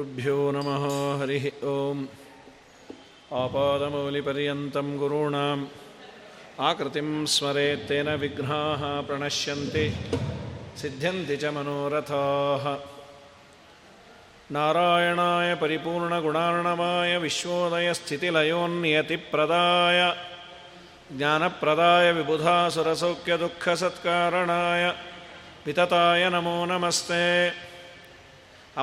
गुरुभ्यो नमः हरिः ओम् आपादमौलिपर्यन्तं गुरूणाम् आकृतिं स्मरेत्तेन विघ्नाः प्रणश्यन्ति सिद्ध्यन्ति च मनोरथाः नारायणाय परिपूर्णगुणार्णवाय विश्वोदयस्थितिलयोन्नियतिप्रदाय ज्ञानप्रदाय विबुधासुरसौख्यदुःखसत्कारणाय वितताय नमो नमस्ते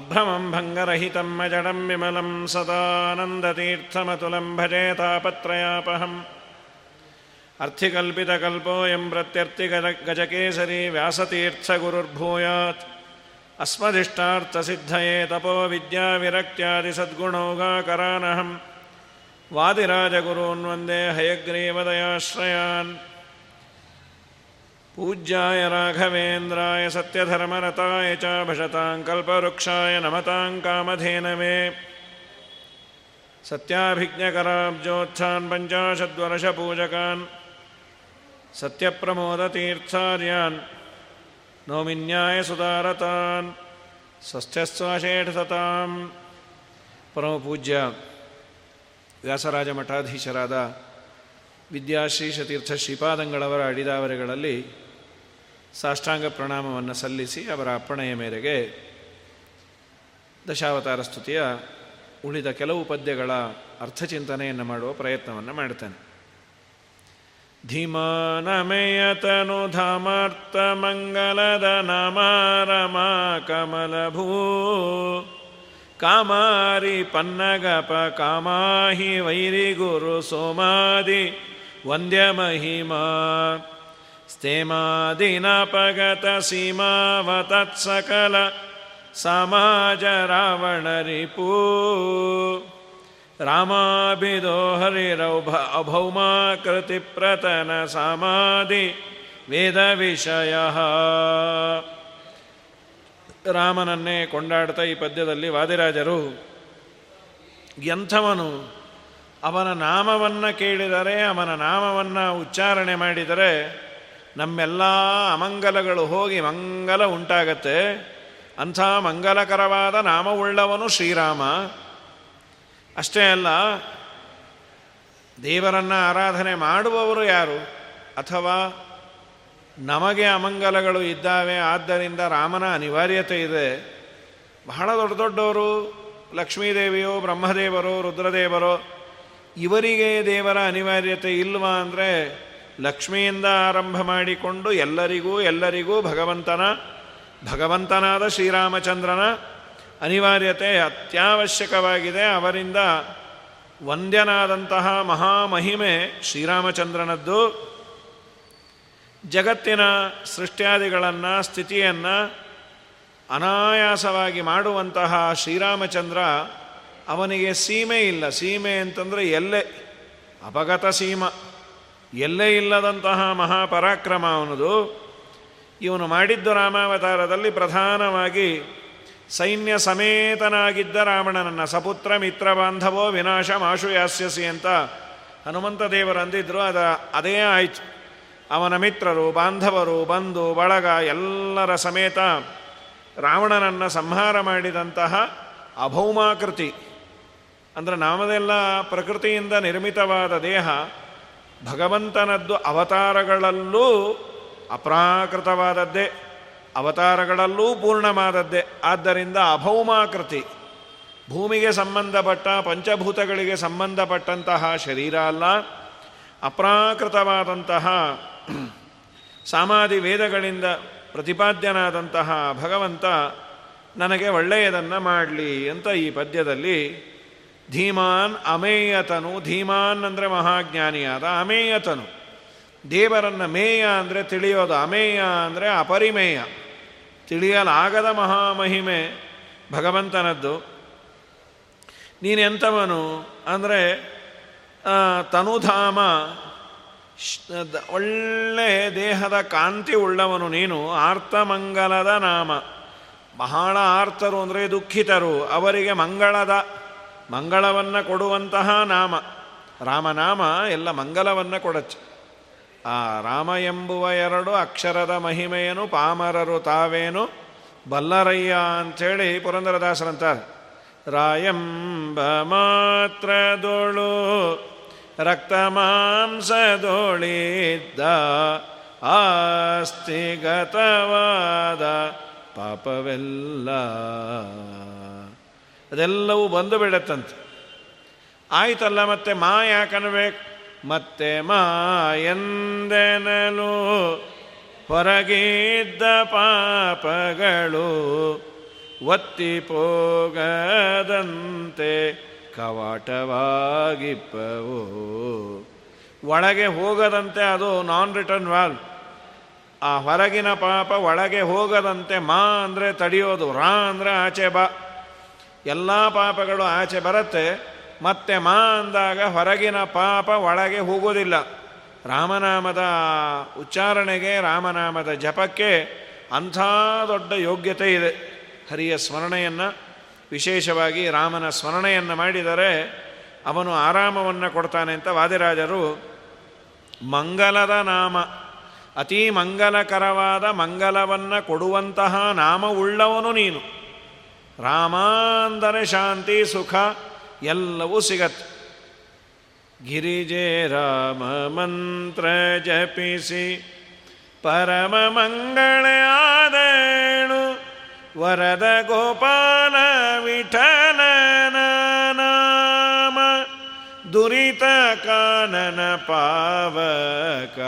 अभ्रमं भङ्गरहितं मजडं विमलं सदानन्दतीर्थमतुलं भजे तापत्रयापहम् अर्थिकल्पितकल्पोऽयं प्रत्यर्थिगज गजकेसरी व्यासतीर्थगुरुर्भूयात् अस्मदिष्टार्थसिद्धये तपो विद्याविरक्त्यादिसद्गुणौगाकरानहं वादिराजगुरून् वन्दे हयग्रीवदयाश्रयान् पूज्याय राघवेन्द्राय सत्यधर्मरताय च भजतां कल्पवृक्षाय नमतां कामधेनवे सत्याभिज्ञकराब्जोत्थान् पञ्चाशद्वर्षपूजकान् सत्यप्रमोदतीर्थार्यान् नौमिन्याय सुधारतान् ಸ್ವಸ್ಥಸ್ವಾಶೇಷತಾಂ ಪರಮಪೂಜ್ಯ ವ್ಯಾಸರಾಜ ಮಠಾಧೀಶರಾದ ವಿದ್ಯಾಶ್ರೀಶತೀರ್ಥ ಶ್ರೀಪಾದಂಗಳವರ ಅಡಿದಾವರೆಗಳಲ್ಲಿ ಸಾಷ್ಟಾಂಗ ಪ್ರಣಾಮವನ್ನು ಸಲ್ಲಿಸಿ ಅವರ ಅಪ್ಪಣೆಯ ಮೇರೆಗೆ ದಶಾವತಾರ ಸ್ತುತಿಯ ಉಳಿದ ಕೆಲವು ಪದ್ಯಗಳ ಅರ್ಥಚಿಂತನೆಯನ್ನು ಮಾಡುವ ಪ್ರಯತ್ನವನ್ನು ಮಾಡ್ತೇನೆ ಧಾಮರ್ಥ ಮಂಗಲದ ನಾಮಾರಮ ಕಮಲಭೂ ಕಾಮಾರಿ ಪನ್ನಗಪ ಕಾಮಾಹಿ ವೈರಿ ಗುರು ಸೋಮಾದಿ ವಂದ್ಯ ಮಹಿಮಾ ಹರಿರೌಭ ಅಭೌಮಾಕೃತಿ ಪ್ರತನ ಸಮಾಧಿ ವೇದ ವಿಷಯ ರಾಮನನ್ನೇ ಕೊಂಡಾಡ್ತಾ ಈ ಪದ್ಯದಲ್ಲಿ ವಾದಿರಾಜರು ಎಂಥವನು ಅವನ ನಾಮವನ್ನು ಕೇಳಿದರೆ, ಅವನ ನಾಮವನ್ನು ಉಚ್ಚಾರಣೆ ಮಾಡಿದರೆ ನಮ್ಮೆಲ್ಲ ಅಮಂಗಲಗಳು ಹೋಗಿ ಮಂಗಲ ಉಂಟಾಗತ್ತೆ. ಅಂಥ ಮಂಗಲಕರವಾದ ನಾಮವುಳ್ಳವನು ಶ್ರೀರಾಮ. ಅಷ್ಟೇ ಅಲ್ಲ, ದೇವರನ್ನು ಆರಾಧನೆ ಮಾಡುವವರು ಯಾರು? ಅಥವಾ ನಮಗೆ ಅಮಂಗಲಗಳು ಇದ್ದಾವೆ, ಆದ್ದರಿಂದ ರಾಮನ ಅನಿವಾರ್ಯತೆ ಇದೆ. ಬಹಳ ದೊಡ್ಡ ದೊಡ್ಡವರು, ಲಕ್ಷ್ಮೀದೇವಿಯೋ, ಬ್ರಹ್ಮದೇವರು, ರುದ್ರದೇವರು, ಇವರಿಗೆ ದೇವರ ಅನಿವಾರ್ಯತೆ ಇಲ್ವಾ ಅಂದರೆ ಲಕ್ಷ್ಮಿಯಿಂದ ಆರಂಭ ಮಾಡಿಕೊಂಡು ಎಲ್ಲರಿಗೂ ಎಲ್ಲರಿಗೂ ಭಗವಂತನ, ಭಗವಂತನಾದ ಶ್ರೀರಾಮಚಂದ್ರನ ಅನಿವಾರ್ಯತೆ ಅತ್ಯವಶ್ಯಕವಾಗಿದೆ. ಅವರಿಂದ ವಂದ್ಯನಾದಂತಹ ಮಹಾಮಹಿಮೆ ಶ್ರೀರಾಮಚಂದ್ರನದ್ದು. ಜಗತ್ತಿನ ಸೃಷ್ಟ್ಯಾದಿಗಳನ್ನು, ಸ್ಥಿತಿಯನ್ನು ಅನಾಯಾಸವಾಗಿ ಮಾಡುವಂತಹ ಶ್ರೀರಾಮಚಂದ್ರ ಅವನಿಗೆ ಸೀಮೆ ಇಲ್ಲ. ಸೀಮೆ ಅಂತಂದರೆ ಎಲ್ಲೇ ಅಪಗತ ಸೀಮ. ಎಲ್ಲೇ ಇಲ್ಲದಂತಹ ಮಹಾಪರಾಕ್ರಮ ಅವನದು ಇವನು ಮಾಡಿದ್ದು ರಾಮಾವತಾರದಲ್ಲಿ ಪ್ರಧಾನವಾಗಿ ಸೈನ್ಯ ಸಮೇತನಾಗಿದ್ದ ರಾವಣನನ್ನು ಸಪುತ್ರ ಮಿತ್ರ ಬಾಂಧವೋ ವಿನಾಶ ಮಾಶು ಯಾಸ್ಯಸಿ ಅಂತ ಹನುಮಂತ ದೇವರು ಅಂದಿದ್ರು. ಅದ ಅದೇ ಆಯಿತು. ಅವನ ಮಿತ್ರರು, ಬಾಂಧವರು, ಬಂಧು, ಬಳಗ ಎಲ್ಲರ ಸಮೇತ ರಾವಣನನ್ನು ಸಂಹಾರ ಮಾಡಿದಂತಹ ಅಭೌಮಾಕೃತಿ. ಅಂದರೆ ನಾಮದೆಲ್ಲ ಪ್ರಕೃತಿಯಿಂದ ನಿರ್ಮಿತವಾದ ದೇಹ ಭಗವಂತನದ್ದು ಅವತಾರಗಳಲ್ಲೂ ಅಪ್ರಾಕೃತವಾದದ್ದೇ, ಅವತಾರಗಳಲ್ಲೂ ಪೂರ್ಣವಾದದ್ದೇ. ಆದ್ದರಿಂದ ಅಭೌಮಾಕೃತಿ, ಭೂಮಿಗೆ ಸಂಬಂಧಪಟ್ಟ, ಪಂಚಭೂತಗಳಿಗೆ ಸಂಬಂಧಪಟ್ಟಂತಹ ಶರೀರ ಅಲ್ಲ, ಅಪ್ರಾಕೃತವಾದಂತಹ ಸಾಮಾಧಿ ವೇದಗಳಿಂದ ಪ್ರತಿಪಾದ್ಯನಾದಂತಹ ಭಗವಂತ ನನಗೆ ಒಳ್ಳೆಯದನ್ನು ಮಾಡಲಿ ಅಂತ ಈ ಪದ್ಯದಲ್ಲಿ ಧೀಮಾನ್ ಅಮೇಯತನು. ಧೀಮಾನ್ ಅಂದರೆ ಮಹಾಜ್ಞಾನಿಯಾದ ಅಮೇಯತನು. ದೇವರನ್ನು ಮೇಯ ಅಂದರೆ ತಿಳಿಯೋದು. ಅಮೇಯ ಅಂದರೆ ಅಪರಿಮೇಯ. ತಿಳಿಯಲಾಗದ ಮಹಾಮಹಿಮೆ ಭಗವಂತನದ್ದು. ನೀನೆಂಥವನು ಅಂದರೆ ತನುಧಾಮ ಒಳ್ಳೆ ದೇಹದ ಕಾಂತಿ ಉಳ್ಳವನು ನೀನು. ಆರ್ತಮಂಗಲದ ನಾಮ. ಬಹಳ ಆರ್ತರು ಅಂದರೆ ದುಃಖಿತರು. ಅವರಿಗೆ ಮಂಗಳದ ಮಂಗಳವನ್ನು ಕೊಡುವಂತಹ ನಾಮ. ರಾಮನಾಮ ಎಲ್ಲ ಮಂಗಲವನ್ನು ಕೊಡಚ್ಚು. ಆ ರಾಮ ಎಂಬುವ ಎರಡು ಅಕ್ಷರದ ಮಹಿಮೆಯನು, ಪಾಮರರು ತಾವೇನು, ಬಲ್ಲರಯ್ಯ ಅಂಥೇಳಿ ಪುರಂದರದಾಸರಂತಾರೆ. ರಾಯಂಬ ಮಾತ್ರದೊಳು ರಕ್ತ ಮಾಂಸದೊಳಿದ್ದ ಆಸ್ತಿಗತವಾದ ಪಾಪವೆಲ್ಲ. ಅದೆಲ್ಲವೂ ಬಂದು ಬಿಡತ್ತಂತೆ. ಆಯ್ತಲ್ಲ ಮತ್ತೆ ಮಾ ಯಾಕನ್ಬೇಕು ಮತ್ತೆ ಮಾ ಎಂದೆನಲು? ಹೊರಗಿದ್ದ ಪಾಪಗಳು ಒತ್ತಿ ಪೋಗದಂತೆ ಕವಾಟವಾಗಿಪ್ಪವು. ಒಳಗೆ ಹೋಗದಂತೆ ಅದು ನಾನ್ ರಿಟರ್ನ್ ವಾಲ್ ಆ ಹೊರಗಿನ ಪಾಪ ಒಳಗೆ ಹೋಗದಂತೆ ಮಾ ಅಂದರೆ ತಡೆಯೋದು, ರಾ ಅಂದರೆ ಆಚೆ ಬಾ. ಎಲ್ಲ ಪಾಪಗಳು ಆಚೆ ಬರುತ್ತೆ. ಮತ್ತೆ ಮಾ ಅಂದಾಗ ಹೊರಗಿನ ಪಾಪ ಒಳಗೆ ಹೋಗೋದಿಲ್ಲ. ರಾಮನಾಮದ ಉಚ್ಚಾರಣೆಗೆ, ರಾಮನಾಮದ ಜಪಕ್ಕೆ ಅಂಥ ದೊಡ್ಡ ಯೋಗ್ಯತೆ ಇದೆ. ಹರಿಯ ಸ್ಮರಣೆಯನ್ನು, ವಿಶೇಷವಾಗಿ ರಾಮನ ಸ್ಮರಣೆಯನ್ನು ಮಾಡಿದರೆ ಅವನು ಆರಾಮವನ್ನು ಕೊಡ್ತಾನೆ ಅಂತ ವಾದಿರಾಜರು, ಮಂಗಲದ ನಾಮ, ಅತೀ ಮಂಗಲಕರವಾದ ಮಂಗಲವನ್ನು ಕೊಡುವಂತಹ ನಾಮವುಳ್ಳವನು ನೀನು. ರಾಮ ಅಂದರೆ ಶಾಂತಿ ಸುಖ ಎಲ್ಲವೂ ಸಿಗತ್ತೆ. ಗಿರಿಜೆ ರಾಮ ಮಂತ್ರ ಜಪಿಸಿ, ಪರಮ ಮಂಗಳ ಆದಳು ವರದ ಗೋಪಾಲ ವಿಠಲನ ನಾಮ, ದುರಿತ ಕಾನನ ಪಾವಕ,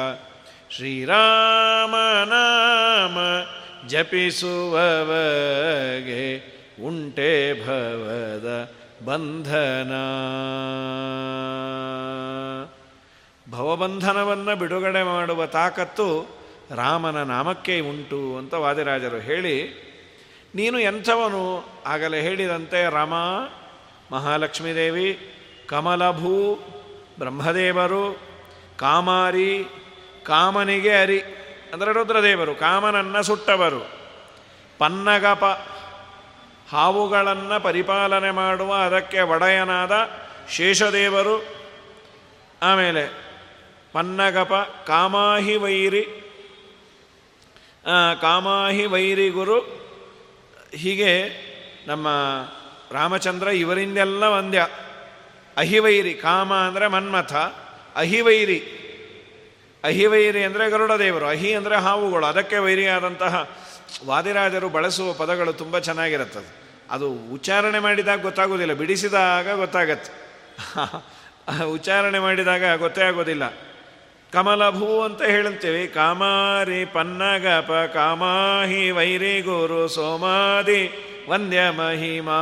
ಶ್ರೀರಾಮ ನಾಮ ಜಪಿಸುವವಗೆ ಉಂಟೆ ಭವದ ಬಂಧನ. ಭವಬಂಧನವನ್ನು ಬಿಡುಗಡೆ ಮಾಡುವ ತಾಕತ್ತು ರಾಮನ ನಾಮಕ್ಕೆ ಉಂಟು ಅಂತ ವಾದಿರಾಜರು ಹೇಳಿ, ನೀನು ಎಂಥವನು ಆಗಲೇ ಹೇಳಿದಂತೆ ರಾಮ ಮಹಾಲಕ್ಷ್ಮೀದೇವಿ ಕಮಲಭೂ, ಬ್ರಹ್ಮದೇವರು, ಕಾಮಾರಿ, ಕಾಮನಿಗೆ ಅರಿ, ಅಂದರೆ ರುದ್ರದೇವರು, ಕಾಮನನ್ನು ಸುಟ್ಟವರು, ಪನ್ನಗಪ ಹಾವುಗಳನ್ನು ಪರಿಪಾಲನೆ ಮಾಡುವ ಅದಕ್ಕೆ ಒಡೆಯನಾದ ಶೇಷದೇವರು. ಆಮೇಲೆ ಪನ್ನಗಪ, ಕಾಮಾಹಿ ವೈರಿ. ಕಾಮಾಹಿ ವೈರಿ ಗುರು, ಹೀಗೆ ನಮ್ಮ ರಾಮಚಂದ್ರ ಇವರಿಂದೆಲ್ಲ ಒಂದ್ಯ. ಅಹಿವೈರಿ, ಕಾಮ ಅಂದರೆ ಮನ್ಮಥ, ಅಹಿವೈರಿ. ಅಹಿವೈರಿ ಅಂದರೆ ಗರುಡದೇವರು, ಅಹಿ ಅಂದರೆ ಹಾವುಗಳು. ಅದಕ್ಕೆ ವೈರಿಯಾದಂತಹ ವಾದಿರಾಜರು ಬಳಸುವ ಪದಗಳು ತುಂಬ ಚೆನ್ನಾಗಿರುತ್ತದೆ. ಅದು ಉಚ್ಚಾರಣೆ ಮಾಡಿದಾಗ ಗೊತ್ತಾಗೋದಿಲ್ಲ, ಬಿಡಿಸಿದಾಗ ಗೊತ್ತಾಗತ್ತೆ. ಉಚ್ಚಾರಣೆ ಮಾಡಿದಾಗ ಗೊತ್ತೇ ಆಗೋದಿಲ್ಲ. ಕಮಲಭೂ ಅಂತ ಹೇಳ್ತೇವೆ ಕಾಮಾರಿ ಪನ್ನಗಪ, ಕಾಮಾಹಿ ವೈರಿ ಗುರು ಸೋಮಾದಿ, ವಂದ್ಯ ಮಹಿಮಾ.